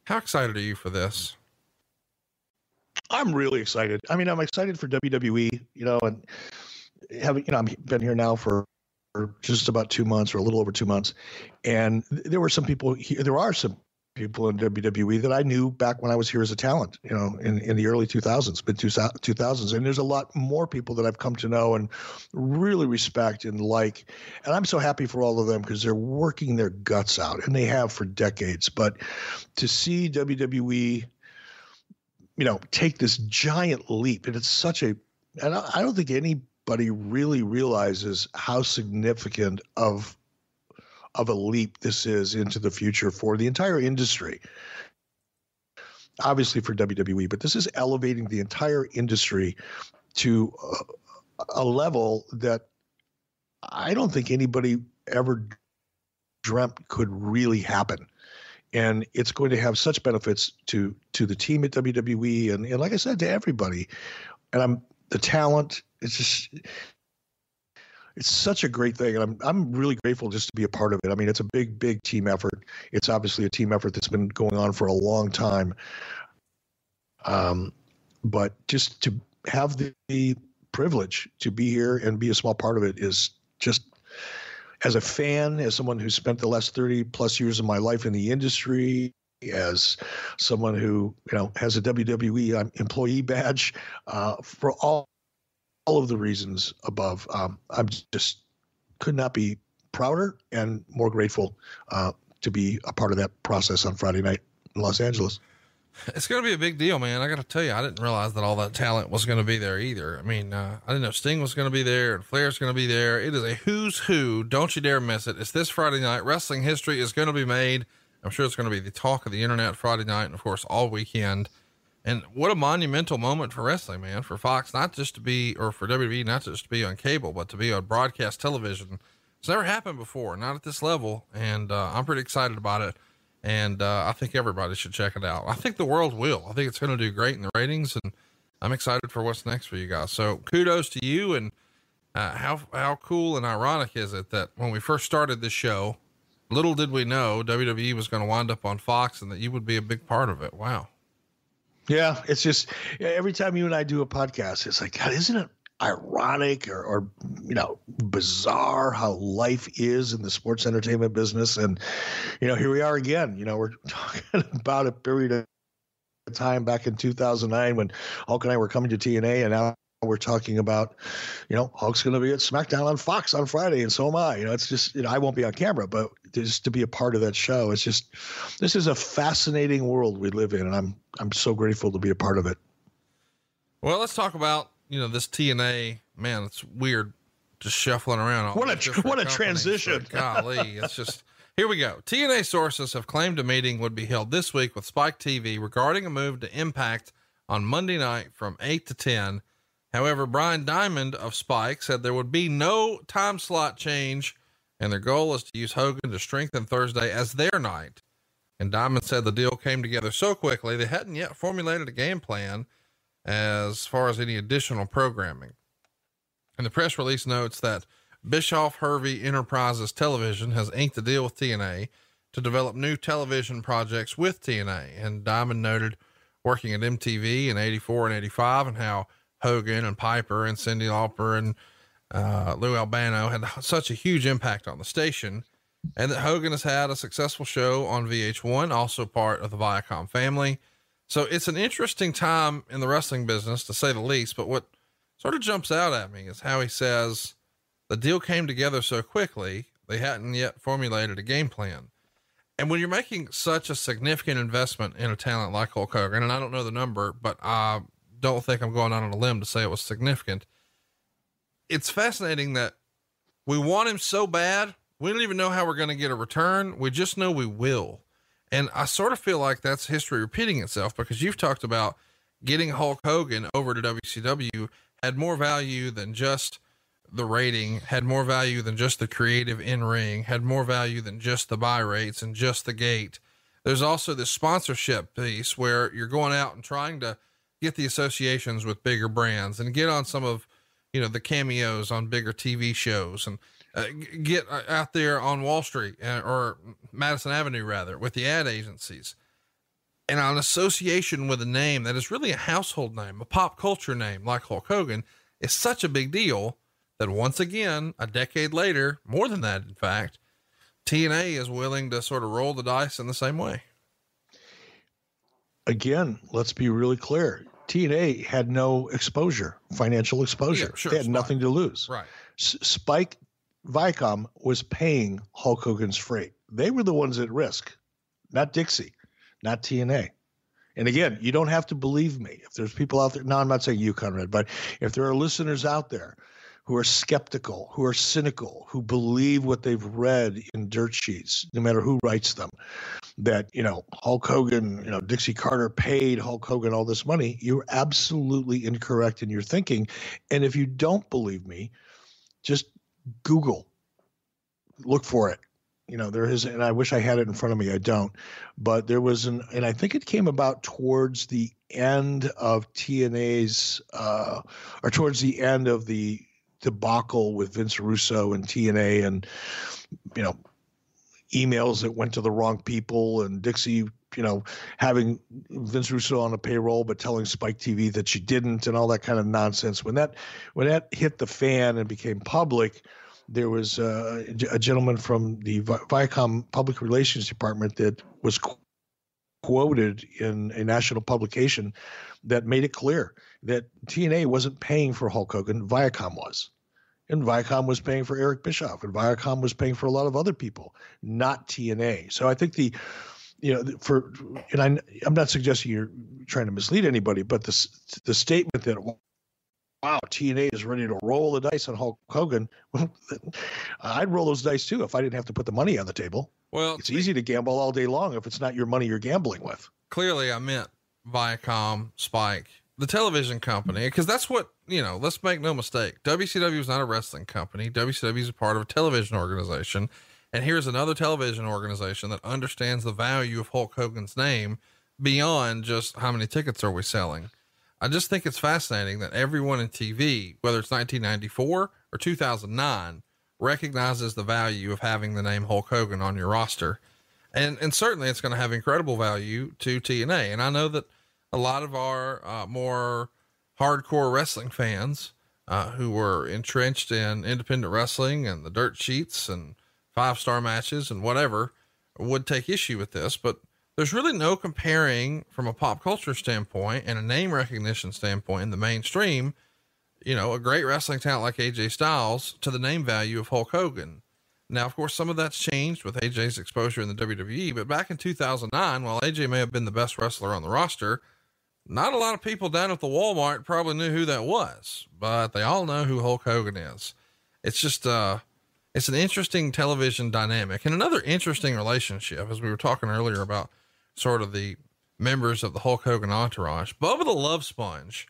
How excited are you for this? I'm really excited. I mean, I'm excited for WWE, you know, and having, you know, I've been here now for just about two months or a little over two months. And there were some people here, there are some people in WWE that I knew back when I was here as a talent, you know, in, in the early 2000s, mid 2000s. And there's a lot more people that I've come to know and really respect and like. And I'm so happy for all of them because they're working their guts out and they have for decades. But to see WWE, you know, take this giant leap, and it's such a, and I don't think anybody really realizes how significant of of a leap this is into the future for the entire industry. Obviously for WWE, but this is elevating the entire industry to a, a level that I don't think anybody ever dreamt could really happen and it's going to have such benefits to to the team at WWE and, and like I said to everybody. And I'm the talent. It's just it's such a great thing, and I'm I'm really grateful just to be a part of it. I mean, it's a big big team effort. It's obviously a team effort that's been going on for a long time. Um, but just to have the, the privilege to be here and be a small part of it is just as a fan, as someone who spent the last 30 plus years of my life in the industry, as someone who you know has a WWE um, employee badge, uh, for all all of the reasons above, um, I'm just could not be prouder and more grateful uh, to be a part of that process on Friday night in Los Angeles. It's going to be a big deal, man. I got to tell you, I didn't realize that all that talent was going to be there either. I mean, uh, I didn't know Sting was going to be there and Flair's going to be there. It is a who's who. Don't you dare miss it. It's this Friday night. Wrestling history is going to be made. I'm sure it's going to be the talk of the internet Friday night and, of course, all weekend. And what a monumental moment for wrestling, man, for Fox, not just to be, or for WWE, not just to be on cable, but to be on broadcast television. It's never happened before, not at this level. And uh, I'm pretty excited about it and uh, I think everybody should check it out. I think the world will. I think it's going to do great in the ratings, and I'm excited for what's next for you guys. So kudos to you. And uh, how how cool and ironic is it that when we first started this show, little did we know WWE was going to wind up on Fox, and that you would be a big part of it. Wow. Yeah, it's just every time you and I do a podcast, it's like, God, isn't it ironic or, or, you know bizarre how life is in the sports entertainment business? And you know here we are again you know we're talking about a period of time back in 2009 when hulk and i were coming to tna and now we're talking about you know hulk's going to be at smackdown on fox on friday and so am i you know it's just you know i won't be on camera but just to be a part of that show it's just this is a fascinating world we live in and i'm i'm so grateful to be a part of it well let's talk about you know, this TNA, man, it's weird just shuffling around. What a, what a transition. golly. It's just, here we go. TNA sources have claimed a meeting would be held this week with Spike TV regarding a move to Impact on Monday night from 8 to 10. However, Brian Diamond of Spike said there would be no time slot change, and their goal is to use Hogan to strengthen Thursday as their night. And Diamond said the deal came together so quickly they hadn't yet formulated a game plan as far as any additional programming. And the press release notes that Bischoff Hervey Enterprises Television has inked a deal with TNA to develop new television projects with TNA. And Diamond noted working at MTV in 84 and 85 and how Hogan and Piper and Cyndi Lauper and uh, Lou Albano had such a huge impact on the station. And that Hogan has had a successful show on VH1, also part of the Viacom family. So it's an interesting time in the wrestling business, to say the least. But what sort of jumps out at me is how he says the deal came together so quickly, they hadn't yet formulated a game plan. And when you're making such a significant investment in a talent like Hulk Hogan, and I don't know the number, but I don't think I'm going out on a limb to say it was significant. It's fascinating that we want him so bad. We don't even know how we're going to get a return. We just know we will. And I sort of feel like that's history repeating itself because you've talked about getting Hulk Hogan over to WCW had more value than just the rating, had more value than just the creative in ring, had more value than just the buy rates and just the gate. There's also this sponsorship piece where you're going out and trying to get the associations with bigger brands and get on some of, you know, the cameos on bigger TV shows and uh, get uh, out there on Wall Street uh, or Madison Avenue rather with the ad agencies and an association with a name that is really a household name, a pop culture name like Hulk Hogan is such a big deal that once again, a decade later, more than that, in fact, TNA is willing to sort of roll the dice in the same way. Again, let's be really clear. TNA had no exposure, financial exposure. Yeah, sure, they had Spike. nothing to lose. Right. S- Spike Viacom was paying Hulk Hogan's freight. They were the ones at risk, not Dixie, not TNA. And again, you don't have to believe me. If there's people out there, no, I'm not saying you, Conrad, but if there are listeners out there who are skeptical, who are cynical, who believe what they've read in dirt sheets, no matter who writes them, that, you know, Hulk Hogan, you know, Dixie Carter paid Hulk Hogan all this money, you're absolutely incorrect in your thinking. And if you don't believe me, just Google, look for it. You know, there is, and I wish I had it in front of me. I don't, but there was an, and I think it came about towards the end of TNA's, uh, or towards the end of the debacle with Vince Russo and TNA and, you know, emails that went to the wrong people and Dixie, you know, having Vince Russo on the payroll but telling Spike TV that she didn't and all that kind of nonsense. When that when that hit the fan and became public, there was uh, a gentleman from the Viacom Public Relations Department that was quoted in a national publication that made it clear that TNA wasn't paying for Hulk Hogan, Viacom was. And Viacom was paying for Eric Bischoff, and Viacom was paying for a lot of other people, not TNA. So I think the, you know, for, and I, I'm not suggesting you're trying to mislead anybody, but the the statement that wow, TNA is ready to roll the dice on Hulk Hogan. Well, I'd roll those dice too if I didn't have to put the money on the table. Well, it's easy to gamble all day long if it's not your money you're gambling with. Clearly, I meant Viacom, Spike, the television company, because that's what, you know, let's make no mistake. WCW is not a wrestling company. WCW is a part of a television organization. And here's another television organization that understands the value of Hulk Hogan's name beyond just how many tickets are we selling. I just think it's fascinating that everyone in TV, whether it's 1994 or 2009, recognizes the value of having the name Hulk Hogan on your roster. And, and certainly it's going to have incredible value to TNA. And I know that a lot of our uh, more hardcore wrestling fans uh, who were entrenched in independent wrestling and the dirt sheets and five star matches and whatever would take issue with this. But there's really no comparing from a pop culture standpoint and a name recognition standpoint in the mainstream, you know, a great wrestling talent like AJ Styles to the name value of Hulk Hogan. Now, of course, some of that's changed with AJ's exposure in the WWE, but back in 2009, while AJ may have been the best wrestler on the roster, not a lot of people down at the Walmart probably knew who that was, but they all know who Hulk Hogan is. It's just, uh, it's an interesting television dynamic and another interesting relationship, as we were talking earlier about sort of the members of the Hulk Hogan entourage. Bubba the Love Sponge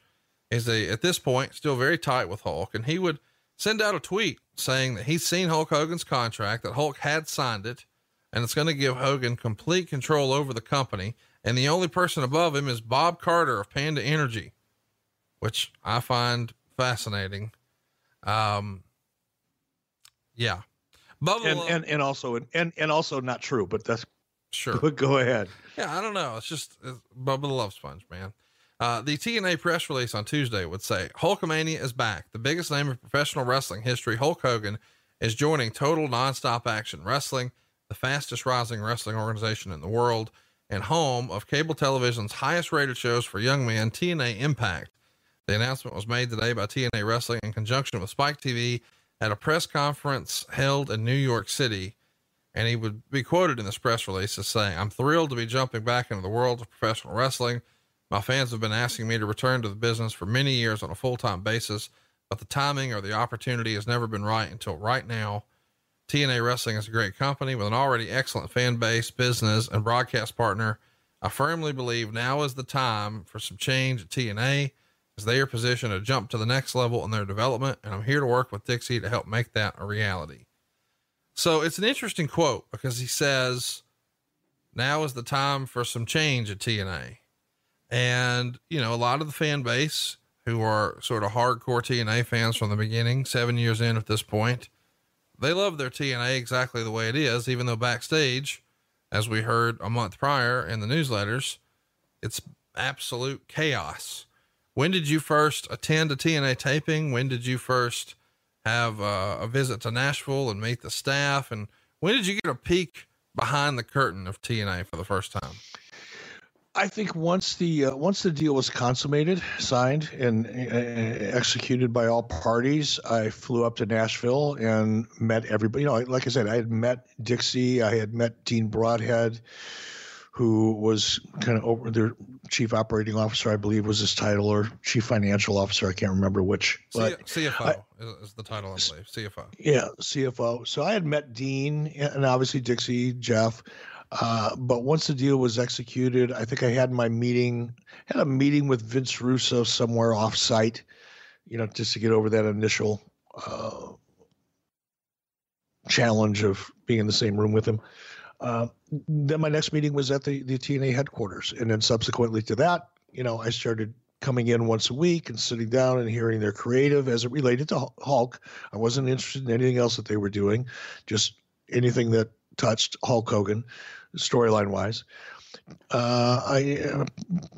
is a, at this point, still very tight with Hulk, and he would send out a tweet saying that he's seen Hulk Hogan's contract, that Hulk had signed it, and it's going to give Hogan complete control over the company and the only person above him is Bob Carter of Panda Energy, which I find fascinating. Um, yeah, Bubba and, and, and also and and also not true, but that's sure. But go ahead. Yeah, I don't know. It's just it's Bubba the Love Sponge, man. Uh, the TNA press release on Tuesday would say Hulkamania is back. The biggest name of professional wrestling history, Hulk Hogan, is joining Total Nonstop Action Wrestling, the fastest rising wrestling organization in the world and home of cable television's highest rated shows for young men, TNA Impact. The announcement was made today by TNA Wrestling in conjunction with Spike TV at a press conference held in New York City. And he would be quoted in this press release as saying, I'm thrilled to be jumping back into the world of professional wrestling. My fans have been asking me to return to the business for many years on a full time basis, but the timing or the opportunity has never been right until right now. TNA Wrestling is a great company with an already excellent fan base, business, and broadcast partner. I firmly believe now is the time for some change at TNA as they are positioned to jump to the next level in their development, and I'm here to work with Dixie to help make that a reality. So it's an interesting quote because he says, now is the time for some change at TNA. And, you know, a lot of the fan base who are sort of hardcore TNA fans from the beginning, seven years in at this point, they love their TNA exactly the way it is, even though backstage, as we heard a month prior in the newsletters, it's absolute chaos. When did you first attend a TNA taping? When did you first have uh, a visit to Nashville and meet the staff? And when did you get a peek behind the curtain of TNA for the first time? I think once the uh, once the deal was consummated, signed, and uh, executed by all parties, I flew up to Nashville and met everybody. You know, like I said, I had met Dixie, I had met Dean Broadhead, who was kind of over their chief operating officer, I believe was his title, or chief financial officer. I can't remember which. But CFO I, is the title, I believe. CFO. Yeah, CFO. So I had met Dean and obviously Dixie, Jeff. Uh, but once the deal was executed, I think I had my meeting, had a meeting with Vince Russo somewhere off site, you know, just to get over that initial uh, challenge of being in the same room with him. Uh, then my next meeting was at the, the TNA headquarters. And then subsequently to that, you know, I started coming in once a week and sitting down and hearing their creative as it related to Hulk. I wasn't interested in anything else that they were doing, just anything that touched Hulk Hogan, storyline wise. Uh, I uh,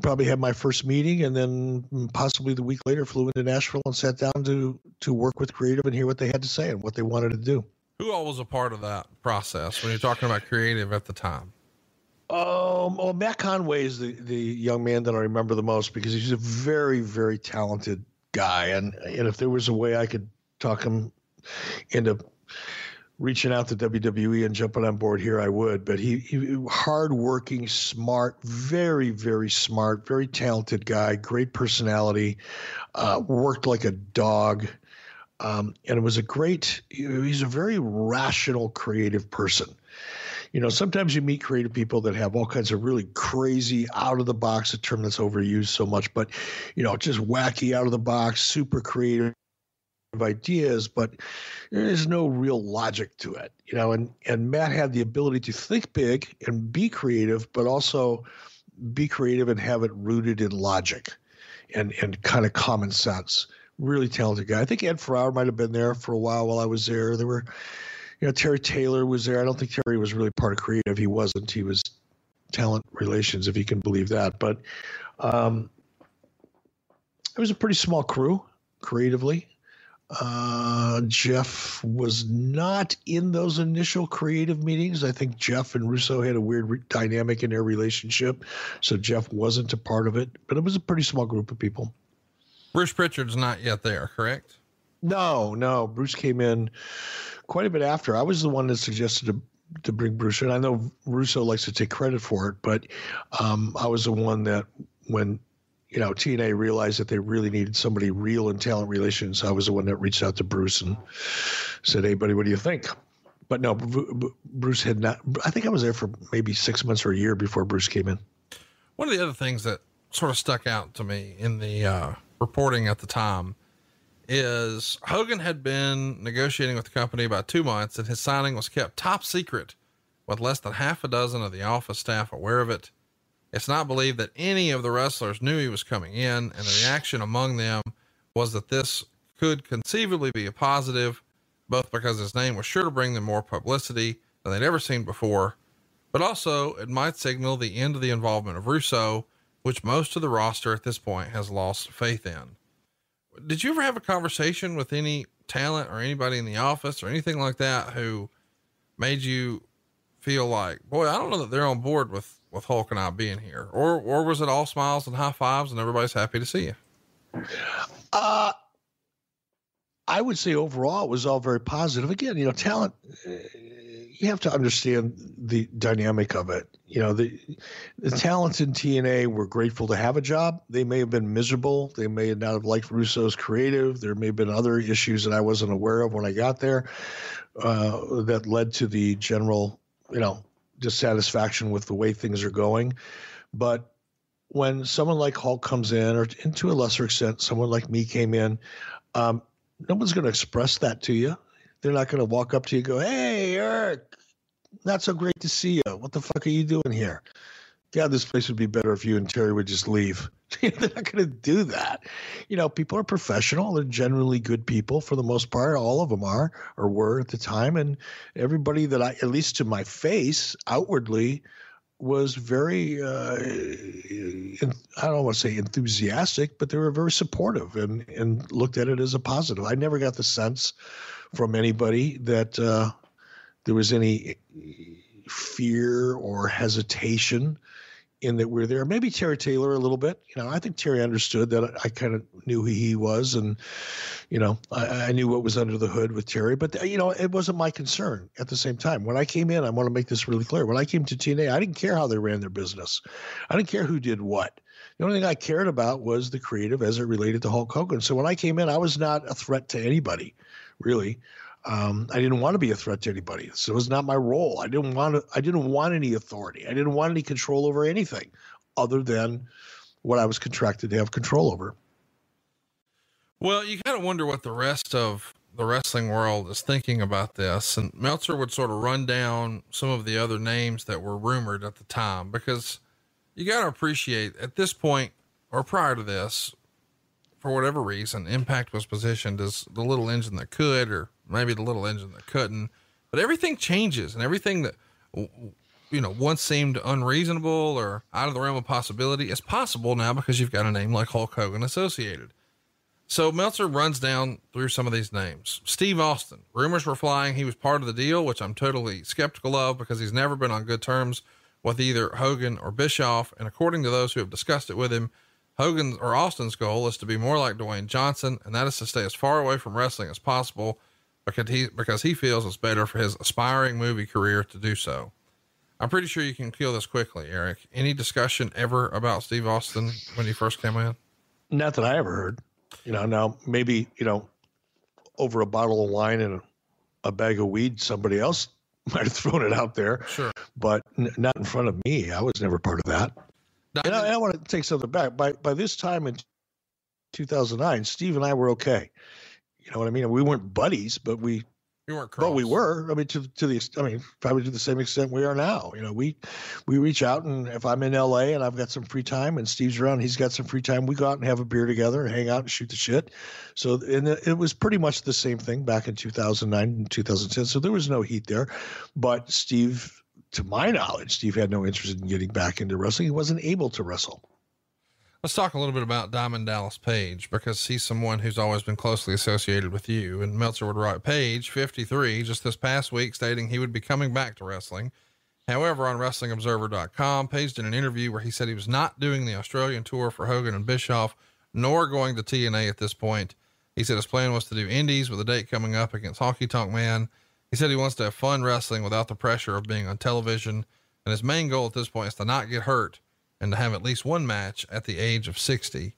probably had my first meeting, and then possibly the week later flew into Nashville and sat down to to work with creative and hear what they had to say and what they wanted to do. Who all was a part of that process when you're talking about creative at the time? Um, well, Matt Conway is the, the young man that I remember the most because he's a very, very talented guy. And, and if there was a way I could talk him into reaching out to WWE and jumping on board here, I would. But he, he hardworking, smart, very, very smart, very talented guy, great personality, uh, worked like a dog. Um, and it was a great, he's a very rational, creative person. You know, sometimes you meet creative people that have all kinds of really crazy, out of the box, a term that's overused so much, but, you know, just wacky, out of the box, super creative ideas, but there's no real logic to it, you know. And and Matt had the ability to think big and be creative, but also be creative and have it rooted in logic and and kind of common sense really talented guy. I think Ed Ferrara might have been there for a while while I was there. There were, you know, Terry Taylor was there. I don't think Terry was really part of creative. He wasn't. He was talent relations, if you can believe that. But um, it was a pretty small crew creatively. Uh, Jeff was not in those initial creative meetings. I think Jeff and Russo had a weird re- dynamic in their relationship, so Jeff wasn't a part of it. But it was a pretty small group of people. Bruce Pritchard's not yet there, correct? No, no. Bruce came in quite a bit after. I was the one that suggested to to bring Bruce in. I know Russo likes to take credit for it, but um, I was the one that when you know TNA realized that they really needed somebody real in talent relations, I was the one that reached out to Bruce and said, "Hey, buddy, what do you think?" But no, Bruce had not. I think I was there for maybe six months or a year before Bruce came in. One of the other things that sort of stuck out to me in the uh, reporting at the time is Hogan had been negotiating with the company about two months and his signing was kept top secret with less than half a dozen of the office staff aware of it. It's not believed that any of the wrestlers knew he was coming in and the reaction among them was that this could conceivably be a positive, both because his name was sure to bring them more publicity than they'd ever seen before, but also it might signal the end of the involvement of Russo which most of the roster at this point has lost faith in. Did you ever have a conversation with any talent or anybody in the office or anything like that who made you feel like, boy, I don't know that they're on board with, with Hulk and I being here? Or, or was it all smiles and high fives and everybody's happy to see you? Uh, I would say overall it was all very positive. Again, you know, talent, you have to understand the dynamic of it. You know, the the talents in TNA were grateful to have a job. They may have been miserable. They may not have liked Russo's creative. There may have been other issues that I wasn't aware of when I got there uh, that led to the general, you know, dissatisfaction with the way things are going. But when someone like Hulk comes in, or to a lesser extent, someone like me came in, um, no one's going to express that to you. They're not going to walk up to you and go, "Hey, Eric, not so great to see you. What the fuck are you doing here?" God, this place would be better if you and Terry would just leave. they're not going to do that. You know, people are professional. They're generally good people for the most part. All of them are or were at the time. And everybody that I, at least to my face, outwardly, was very, uh, I don't want to say enthusiastic, but they were very supportive and, and looked at it as a positive. I never got the sense from anybody that uh, there was any fear or hesitation in that we're there. Maybe Terry Taylor a little bit. You know, I think Terry understood that I kind of knew who he was, and you know, I, I, knew what was under the hood with Terry. But you know, it wasn't my concern. At the same time, when I came in, I want to make this really clear. When I came to TNA, I didn't care how they ran their business. I didn't care who did what. The only thing I cared about was the creative as it related to Hulk Hogan. So when I came in, I was not a threat to anybody, really. Um, I didn't want to be a threat to anybody. So it was not my role. I didn't want to, I didn't want any authority. I didn't want any control over anything other than what I was contracted to have control over. Well, you kind of wonder what the rest of the wrestling world is thinking about this. And Meltzer would sort of run down some of the other names that were rumored at the time because you got to appreciate at this point or prior to this, for whatever reason, Impact was positioned as the little engine that could, or maybe the little engine that couldn't. But everything changes, and everything that you know once seemed unreasonable or out of the realm of possibility is possible now because you've got a name like Hulk Hogan associated. So Meltzer runs down through some of these names. Steve Austin. Rumors were flying he was part of the deal, which I'm totally skeptical of because he's never been on good terms with either Hogan or Bischoff. And according to those who have discussed it with him, Hogan's or Austin's goal is to be more like Dwayne Johnson, and that is to stay as far away from wrestling as possible because he because he feels it's better for his aspiring movie career to do so. I'm pretty sure you can kill this quickly, Eric. Any discussion ever about Steve Austin when he first came in? Not that I ever heard. You know, now maybe you know, over a bottle of wine and a, a bag of weed, somebody else might have thrown it out there. Sure, but n- not in front of me. I was never part of that. and I, I want to take something back. By by this time in 2009, Steve and I were okay. You know what I mean? We weren't buddies, but we we weren't cross. But we were. I mean, to to the I mean, probably to the same extent we are now. You know, we we reach out, and if I'm in LA and I've got some free time, and Steve's around, he's got some free time, we go out and have a beer together and hang out and shoot the shit. So, and it was pretty much the same thing back in 2009 and 2010. So there was no heat there, but Steve. To my knowledge, Steve had no interest in getting back into wrestling. He wasn't able to wrestle. Let's talk a little bit about Diamond Dallas Page because he's someone who's always been closely associated with you. And Meltzer would write Page 53 just this past week stating he would be coming back to wrestling. However, on WrestlingObserver.com, Page did an interview where he said he was not doing the Australian tour for Hogan and Bischoff, nor going to TNA at this point. He said his plan was to do indies with a date coming up against Honky Tonk Man. He said he wants to have fun wrestling without the pressure of being on television. And his main goal at this point is to not get hurt and to have at least one match at the age of 60.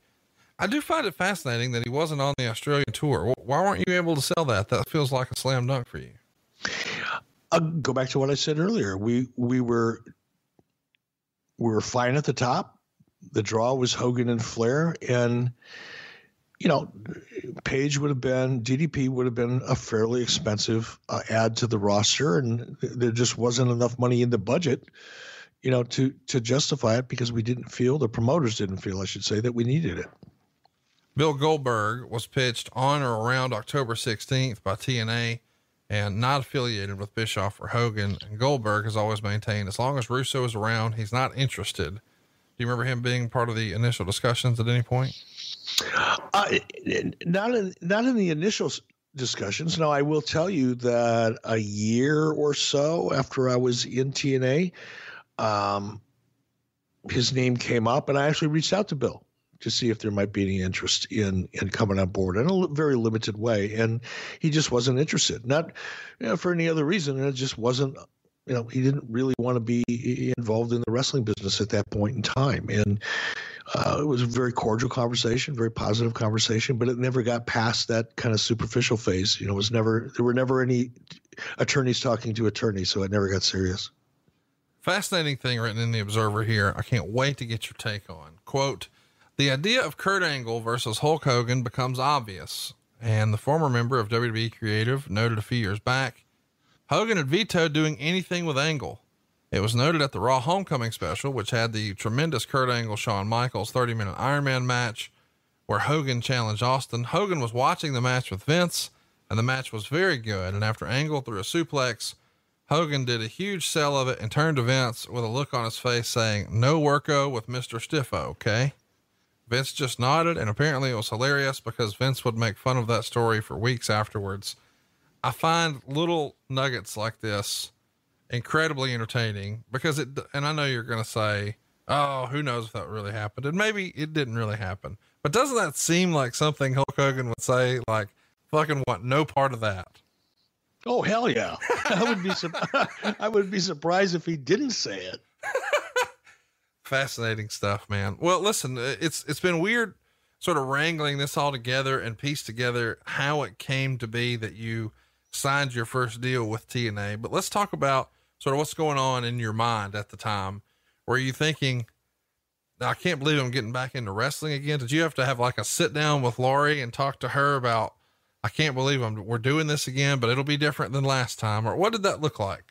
I do find it fascinating that he wasn't on the Australian tour. Why weren't you able to sell that? That feels like a slam dunk for you. I'll go back to what I said earlier. We we were we were fine at the top. The draw was Hogan and Flair, and you know, Page would have been DDP would have been a fairly expensive uh, add to the roster, and there just wasn't enough money in the budget you know, to to justify it because we didn't feel the promoters didn't feel, I should say, that we needed it. Bill Goldberg was pitched on or around October 16th by TNA and not affiliated with Bischoff or Hogan. And Goldberg has always maintained as long as Russo is around, he's not interested. Do you remember him being part of the initial discussions at any point? Uh, not in not in the initial discussions. Now, I will tell you that a year or so after I was in TNA, um, his name came up, and I actually reached out to Bill to see if there might be any interest in in coming on board in a very limited way, and he just wasn't interested. Not you know, for any other reason, and it just wasn't. You know, he didn't really want to be involved in the wrestling business at that point in time, and uh, it was a very cordial conversation, very positive conversation, but it never got past that kind of superficial phase. You know, it was never there were never any attorneys talking to attorneys, so it never got serious. Fascinating thing written in the Observer here. I can't wait to get your take on. Quote, the idea of Kurt Angle versus Hulk Hogan becomes obvious. And the former member of WWE Creative noted a few years back, Hogan had vetoed doing anything with Angle. It was noted at the Raw Homecoming special, which had the tremendous Kurt Angle Shawn Michaels 30 minute Iron Man match, where Hogan challenged Austin. Hogan was watching the match with Vince, and the match was very good. And after Angle threw a suplex, Hogan did a huge sell of it and turned to Vince with a look on his face saying, No worko with Mr. Stiffo, okay? Vince just nodded, and apparently it was hilarious because Vince would make fun of that story for weeks afterwards. I find little nuggets like this incredibly entertaining because it, and I know you're going to say, Oh, who knows if that really happened? And maybe it didn't really happen. But doesn't that seem like something Hulk Hogan would say? Like, fucking want no part of that. Oh hell yeah! I would be I would be surprised if he didn't say it. Fascinating stuff, man. Well, listen, uh, it's it's been weird, sort of wrangling this all together and piece together how it came to be that you signed your first deal with TNA. But let's talk about sort of what's going on in your mind at the time. Were you thinking, I can't believe I'm getting back into wrestling again? Did you have to have like a sit down with Loree and talk to her about I can't believe I'm, we're doing this again, but it'll be different than last time. Or what did that look like?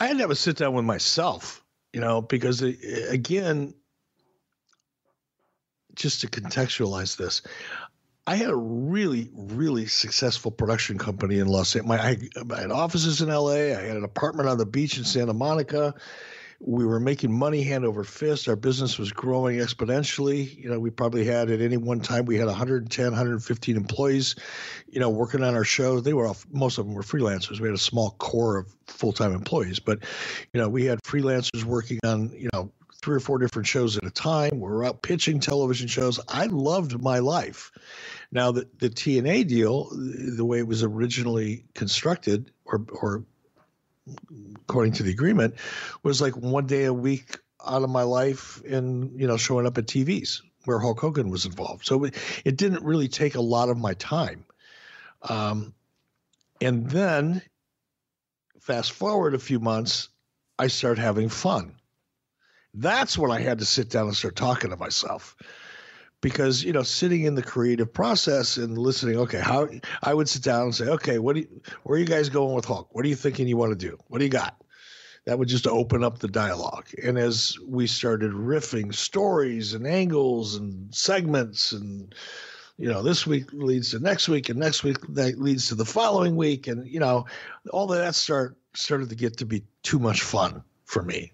I had to have a sit down with myself, you know, because uh, again, just to contextualize this, I had a really, really successful production company in Los Angeles. I, I had offices in LA. I had an apartment on the beach in Santa Monica we were making money hand over fist. Our business was growing exponentially. You know, we probably had at any one time we had 110, 115 employees, you know, working on our show. They were all, most of them were freelancers. We had a small core of full-time employees, but you know, we had freelancers working on, you know, three or four different shows at a time. We were out pitching television shows. I loved my life. Now the the TNA deal, the way it was originally constructed or or according to the agreement, was like one day a week out of my life and you know showing up at TVs where Hulk Hogan was involved. So it, didn't really take a lot of my time. Um, and then fast forward a few months, I start having fun. That's when I had to sit down and start talking to myself because you know sitting in the creative process and listening okay how i would sit down and say okay what do you, where are you guys going with hulk? What are you thinking you want to do? What do you got? That would just open up the dialogue. And as we started riffing stories and angles and segments and you know this week leads to next week and next week that leads to the following week. And you know all of that start started to get to be too much fun for me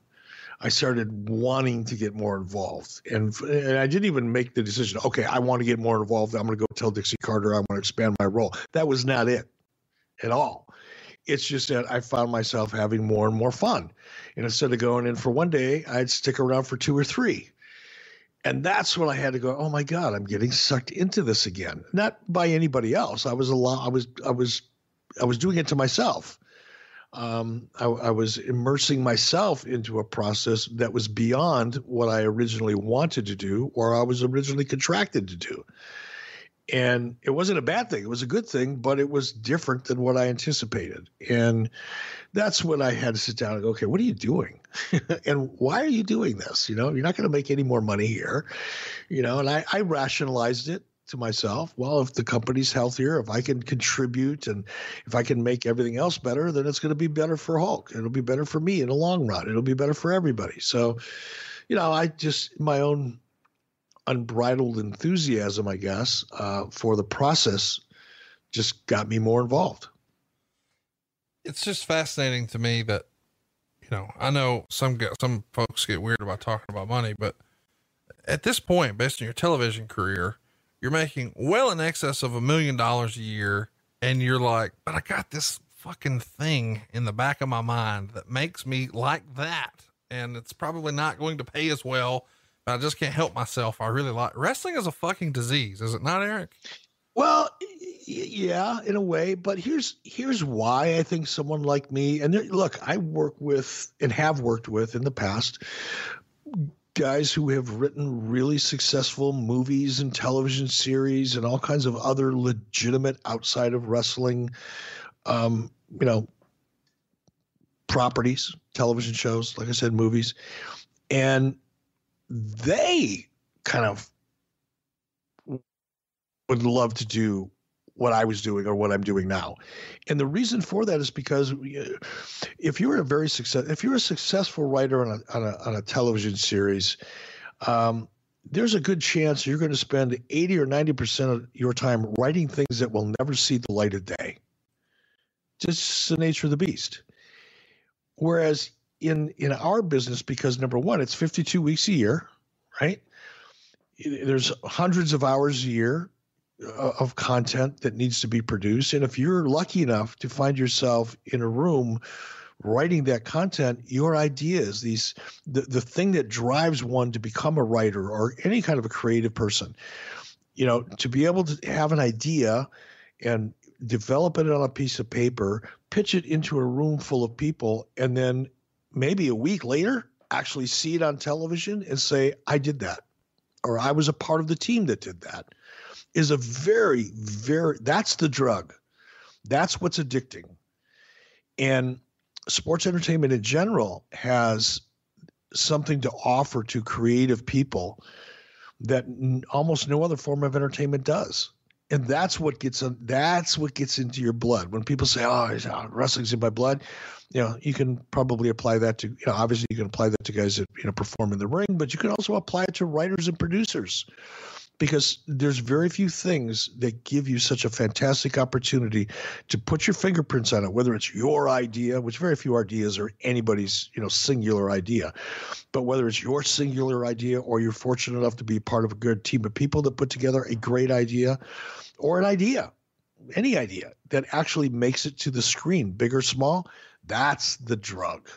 I started wanting to get more involved. And, and I didn't even make the decision, okay, I want to get more involved. I'm going to go tell Dixie Carter I want to expand my role. That was not it at all. It's just that I found myself having more and more fun. And instead of going in for one day, I'd stick around for two or three. And that's when I had to go, oh my God, I'm getting sucked into this again. Not by anybody else. I was a lot, I was, I was, I was doing it to myself um, I, I, was immersing myself into a process that was beyond what I originally wanted to do or I was originally contracted to do. And it wasn't a bad thing. It was a good thing, but it was different than what I anticipated. And that's when I had to sit down and go, okay, what are you doing? and why are you doing this? You know, you're not going to make any more money here. You know, and I, I rationalized it to myself, well, if the company's healthier, if I can contribute and if I can make everything else better, then it's going to be better for Hulk. It'll be better for me in the long run. It'll be better for everybody. So, you know, I just, my own unbridled enthusiasm, I guess, uh, for the process just got me more involved. It's just fascinating to me that, you know, I know some get, some folks get weird about talking about money, but at this point, based on your television career, you're making well in excess of a million dollars a year. And you're like, but I got this fucking thing in the back of my mind that makes me like that. And it's probably not going to pay as well. But I just can't help myself. I really like wrestling is a fucking disease, is it not, Eric? Well, yeah, in a way, but here's here's why I think someone like me and there, look, I work with and have worked with in the past guys who have written really successful movies and television series and all kinds of other legitimate outside of wrestling um, you know properties television shows like i said movies. And they kind of would love to do what I was doing or what I'm doing now. And the reason for that is because uh, if you're a very success, if you're a successful writer on a, on a, on a television series, um, there's a good chance you're going to spend 80 or 90% of your time writing things that will never see the light of day. Just the nature of the beast. Whereas in in our business, because number one, it's 52 weeks a year, right? There's hundreds of hours a year of content that needs to be produced. And if you're lucky enough to find yourself in a room writing that content, your ideas, these the, the thing that drives one to become a writer or any kind of a creative person, you know, to be able to have an idea and develop it on a piece of paper, pitch it into a room full of people, and then maybe a week later actually see it on television and say, I did that, or I was a part of the team that did that, is a very, very, that's the drug. That's what's addicting. And sports entertainment in general has something to offer to creative people that n- almost no other form of entertainment does and that's what gets on that's what gets into your blood when people say oh, oh wrestling's in my blood you know you can probably apply that to you know obviously you can apply that to guys that you know perform in the ring but you can also apply it to writers and producers because there's very few things that give you such a fantastic opportunity to put your fingerprints on it whether it's your idea which very few ideas are anybody's you know singular idea but whether it's your singular idea or you're fortunate enough to be part of a good team of people that put together a great idea or an idea any idea that actually makes it to the screen big or small that's the drug.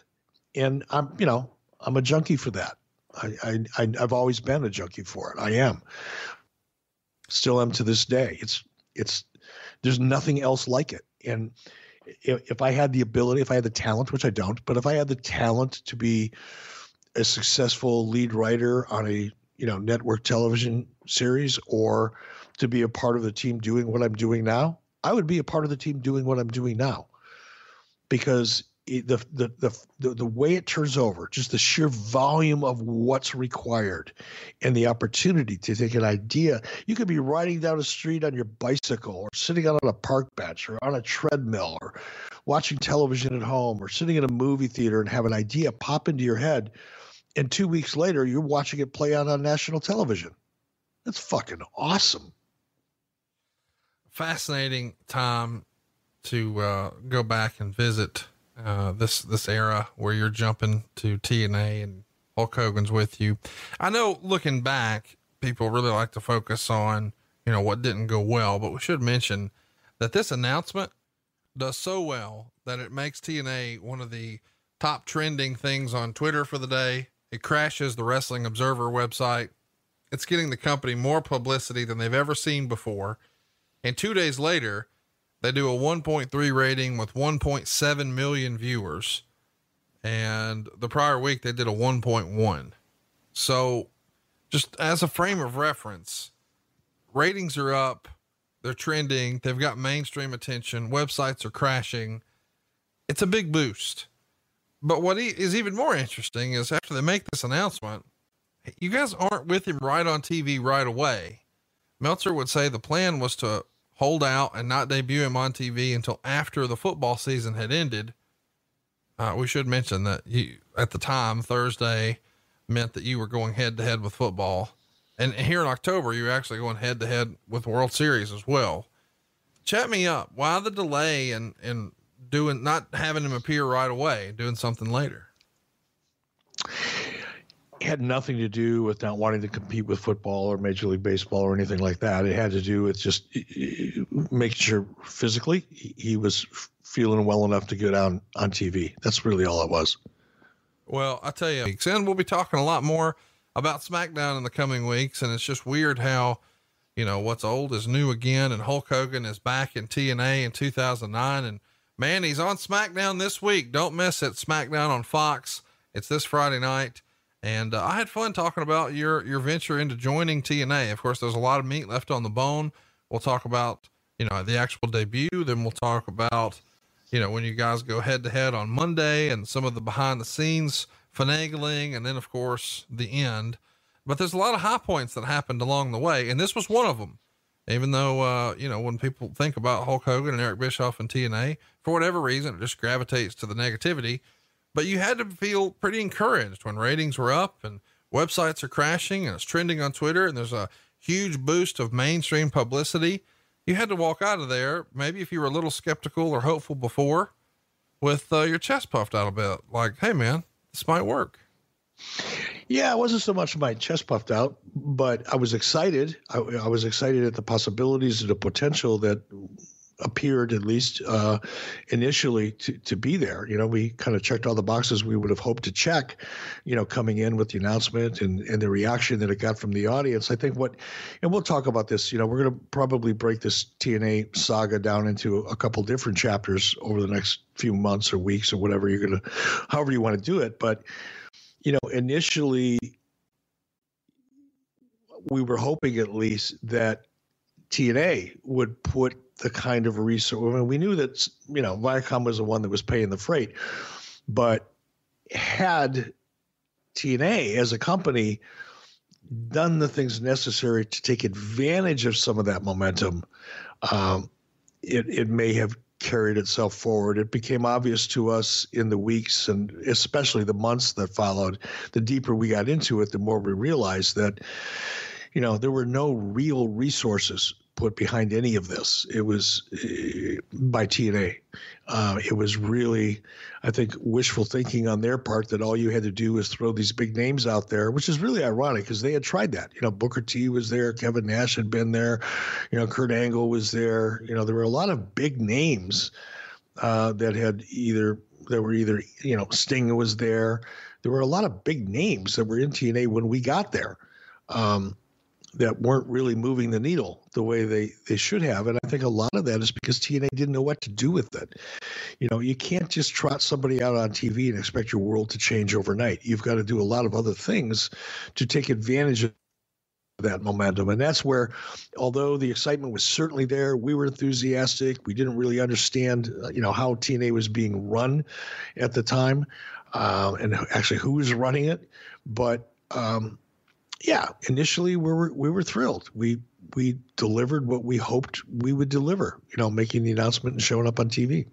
And i'm you know i'm a junkie for that I, I I've always been a junkie for it. I am. Still am to this day. It's it's there's nothing else like it. And if, if I had the ability, if I had the talent, which I don't, but if I had the talent to be a successful lead writer on a you know network television series or to be a part of the team doing what I'm doing now, I would be a part of the team doing what I'm doing now. Because the, the the the way it turns over, just the sheer volume of what's required, and the opportunity to take an idea. You could be riding down a street on your bicycle, or sitting on a park bench, or on a treadmill, or watching television at home, or sitting in a movie theater and have an idea pop into your head, and two weeks later you're watching it play out on national television. That's fucking awesome. Fascinating time to uh, go back and visit uh, this this era where you're jumping to TNA and Hulk Hogan's with you. I know looking back, people really like to focus on you know what didn't go well, but we should mention that this announcement does so well that it makes TNA one of the top trending things on Twitter for the day. It crashes the Wrestling Observer website. It's getting the company more publicity than they've ever seen before. And two days later, they do a 1.3 rating with 1.7 million viewers. And the prior week they did a 1.1. So, just as a frame of reference, ratings are up, they're trending, they've got mainstream attention, websites are crashing. It's a big boost. But what is even more interesting is after they make this announcement, you guys aren't with him right on TV right away. Meltzer would say the plan was to hold out and not debut him on TV until after the football season had ended. Uh, we should mention that you, at the time, Thursday meant that you were going head to head with football. And here in October, you're actually going head to head with World Series as well. Chat me up. Why the delay and, and doing, not having him appear right away, doing something later? Had nothing to do with not wanting to compete with football or Major League Baseball or anything like that. It had to do with just making sure physically he was feeling well enough to get on on TV. That's really all it was. Well, I tell you, and we'll be talking a lot more about SmackDown in the coming weeks. And it's just weird how, you know, what's old is new again. And Hulk Hogan is back in TNA in 2009. And man, he's on SmackDown this week. Don't miss it. SmackDown on Fox. It's this Friday night. And uh, I had fun talking about your your venture into joining TNA. Of course, there's a lot of meat left on the bone. We'll talk about you know the actual debut. Then we'll talk about you know when you guys go head to head on Monday and some of the behind the scenes finagling, and then of course the end. But there's a lot of high points that happened along the way, and this was one of them. Even though uh, you know when people think about Hulk Hogan and Eric Bischoff and TNA, for whatever reason, it just gravitates to the negativity but you had to feel pretty encouraged when ratings were up and websites are crashing and it's trending on Twitter and there's a huge boost of mainstream publicity. You had to walk out of there, maybe if you were a little skeptical or hopeful before, with uh, your chest puffed out a bit, like, hey, man, this might work. Yeah, it wasn't so much my chest puffed out, but I was excited. I, I was excited at the possibilities and the potential that appeared at least uh, initially to, to be there. You know, we kind of checked all the boxes we would have hoped to check, you know, coming in with the announcement and, and the reaction that it got from the audience. I think what, and we'll talk about this, you know, we're going to probably break this TNA saga down into a couple different chapters over the next few months or weeks or whatever you're going to, however you want to do it. But, you know, initially, we were hoping at least that TNA would put the kind of resource. I mean, we knew that you know Viacom was the one that was paying the freight, but had TNA as a company done the things necessary to take advantage of some of that momentum, um, it it may have carried itself forward. It became obvious to us in the weeks and especially the months that followed. The deeper we got into it, the more we realized that you know, there were no real resources put behind any of this. It was uh, by TNA. Uh, it was really, I think, wishful thinking on their part that all you had to do was throw these big names out there, which is really ironic because they had tried that. You know, Booker T was there, Kevin Nash had been there, you know, Kurt Angle was there. You know, there were a lot of big names uh, that had either that were either you know Sting was there. There were a lot of big names that were in TNA when we got there. Um, that weren't really moving the needle the way they, they should have. And I think a lot of that is because TNA didn't know what to do with it. You know, you can't just trot somebody out on TV and expect your world to change overnight. You've got to do a lot of other things to take advantage of that momentum. And that's where, although the excitement was certainly there, we were enthusiastic. We didn't really understand, uh, you know, how TNA was being run at the time uh, and actually who was running it. But, um, yeah, initially we were we were thrilled. We we delivered what we hoped we would deliver. You know, making the announcement and showing up on TV.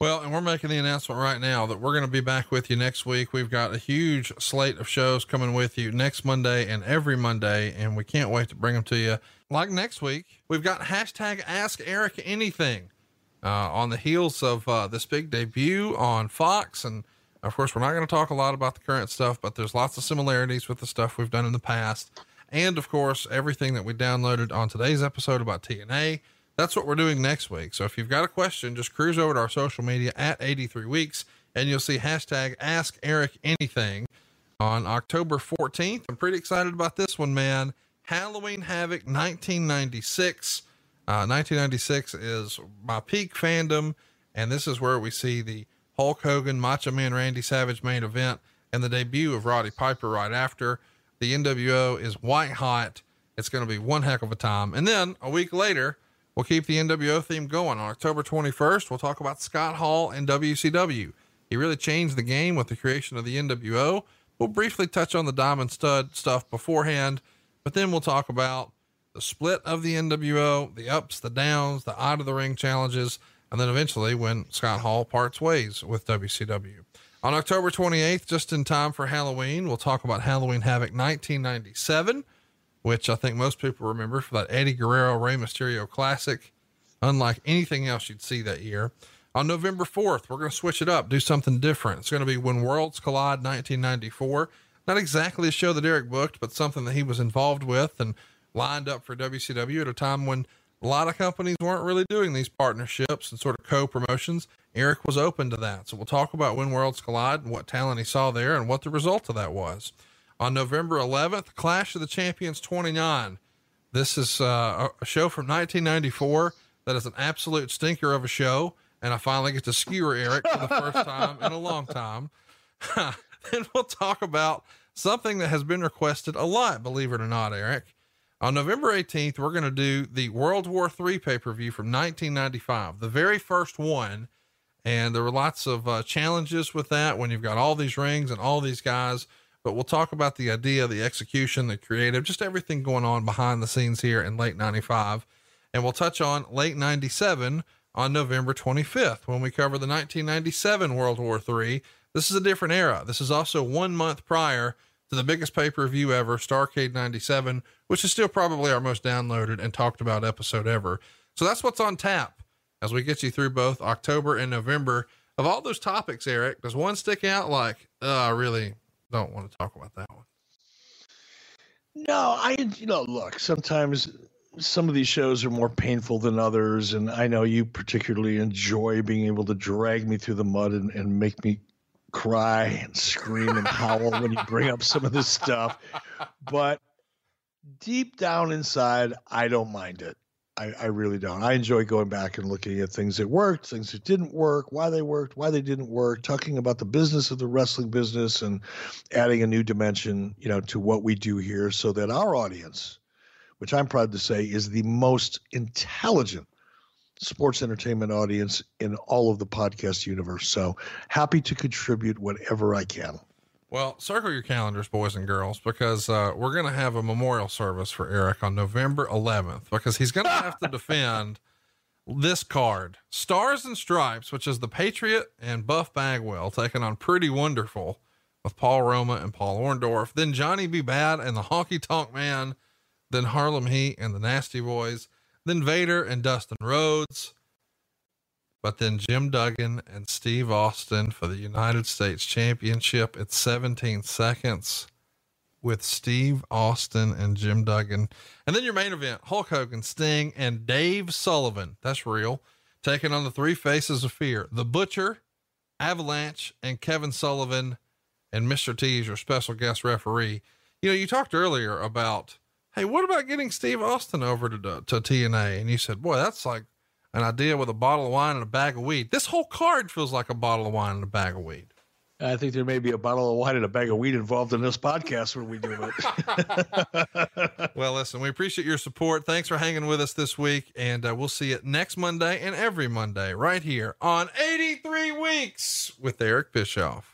Well, and we're making the announcement right now that we're going to be back with you next week. We've got a huge slate of shows coming with you next Monday and every Monday, and we can't wait to bring them to you. Like next week, we've got hashtag Ask Eric Anything uh, on the heels of uh, this big debut on Fox and of course, we're not going to talk a lot about the current stuff, but there's lots of similarities with the stuff we've done in the past. And of course, everything that we downloaded on today's episode about TNA. That's what we're doing next week. So if you've got a question, just cruise over to our social media at 83 weeks and you'll see hashtag ask Eric anything on October 14th. I'm pretty excited about this one, man. Halloween Havoc 1996. Uh, 1996 is my peak fandom. And this is where we see the Hulk Hogan, Macho Man Randy Savage main event, and the debut of Roddy Piper right after. The NWO is white hot. It's going to be one heck of a time. And then a week later, we'll keep the NWO theme going. On October 21st, we'll talk about Scott Hall and WCW. He really changed the game with the creation of the NWO. We'll briefly touch on the Diamond Stud stuff beforehand, but then we'll talk about the split of the NWO, the ups, the downs, the out of the ring challenges, and then eventually when Scott Hall parts ways with WCW. On October 28th, just in time for Halloween, we'll talk about Halloween Havoc 1997, which I think most people remember for that Eddie Guerrero Rey Mysterio classic, unlike anything else you'd see that year. On November 4th, we're going to switch it up, do something different. It's going to be When Worlds Collide 1994. Not exactly a show that Eric booked, but something that he was involved with and lined up for WCW at a time when a lot of companies weren't really doing these partnerships and sort of co promotions. Eric was open to that. So we'll talk about when worlds collide and what talent he saw there and what the result of that was. On November 11th, Clash of the Champions 29. This is uh, a show from 1994 that is an absolute stinker of a show. And I finally get to skewer Eric for the first time in a long time. then we'll talk about something that has been requested a lot, believe it or not, Eric. On November 18th, we're going to do the World War III pay per view from 1995, the very first one. And there were lots of uh, challenges with that when you've got all these rings and all these guys. But we'll talk about the idea, the execution, the creative, just everything going on behind the scenes here in late 95. And we'll touch on late 97 on November 25th when we cover the 1997 World War III. This is a different era. This is also one month prior to the biggest pay per view ever, Starcade 97, which is still probably our most downloaded and talked about episode ever. So that's what's on tap as we get you through both October and November. Of all those topics, Eric, does one stick out like, oh, I really don't want to talk about that one? No, I, you know, look, sometimes some of these shows are more painful than others, and I know you particularly enjoy being able to drag me through the mud and, and make me cry and scream and howl when you bring up some of this stuff. But deep down inside, I don't mind it. I, I, really don't. I enjoy going back and looking at things that worked, things that didn't work, why they worked, why they didn't work, talking about the business of the wrestling business and adding a new dimension, you know, to what we do here so that our audience, which I'm proud to say is the most intelligent sports entertainment audience in all of the podcast universe. So happy to contribute whatever I can. Well, circle your calendars, boys and girls, because uh, we're going to have a memorial service for Eric on November 11th because he's going to have to defend this card Stars and Stripes, which is the Patriot and Buff Bagwell taking on Pretty Wonderful with Paul Roma and Paul Orndorff. Then Johnny B. Bad and the Honky Tonk Man. Then Harlem Heat and the Nasty Boys. Then Vader and Dustin Rhodes but then Jim Duggan and Steve Austin for the United States Championship at 17 seconds with Steve Austin and Jim Duggan. And then your main event Hulk Hogan, Sting, and Dave Sullivan. That's real. Taking on the three faces of fear the Butcher, Avalanche, and Kevin Sullivan. And Mr. T is your special guest referee. You know, you talked earlier about, hey, what about getting Steve Austin over to, to TNA? And you said, boy, that's like an idea with a bottle of wine and a bag of weed. This whole card feels like a bottle of wine and a bag of weed. I think there may be a bottle of wine and a bag of weed involved in this podcast when we do it. well, listen, we appreciate your support. Thanks for hanging with us this week, and uh, we'll see you next Monday and every Monday right here on 83 Weeks with Eric Bischoff.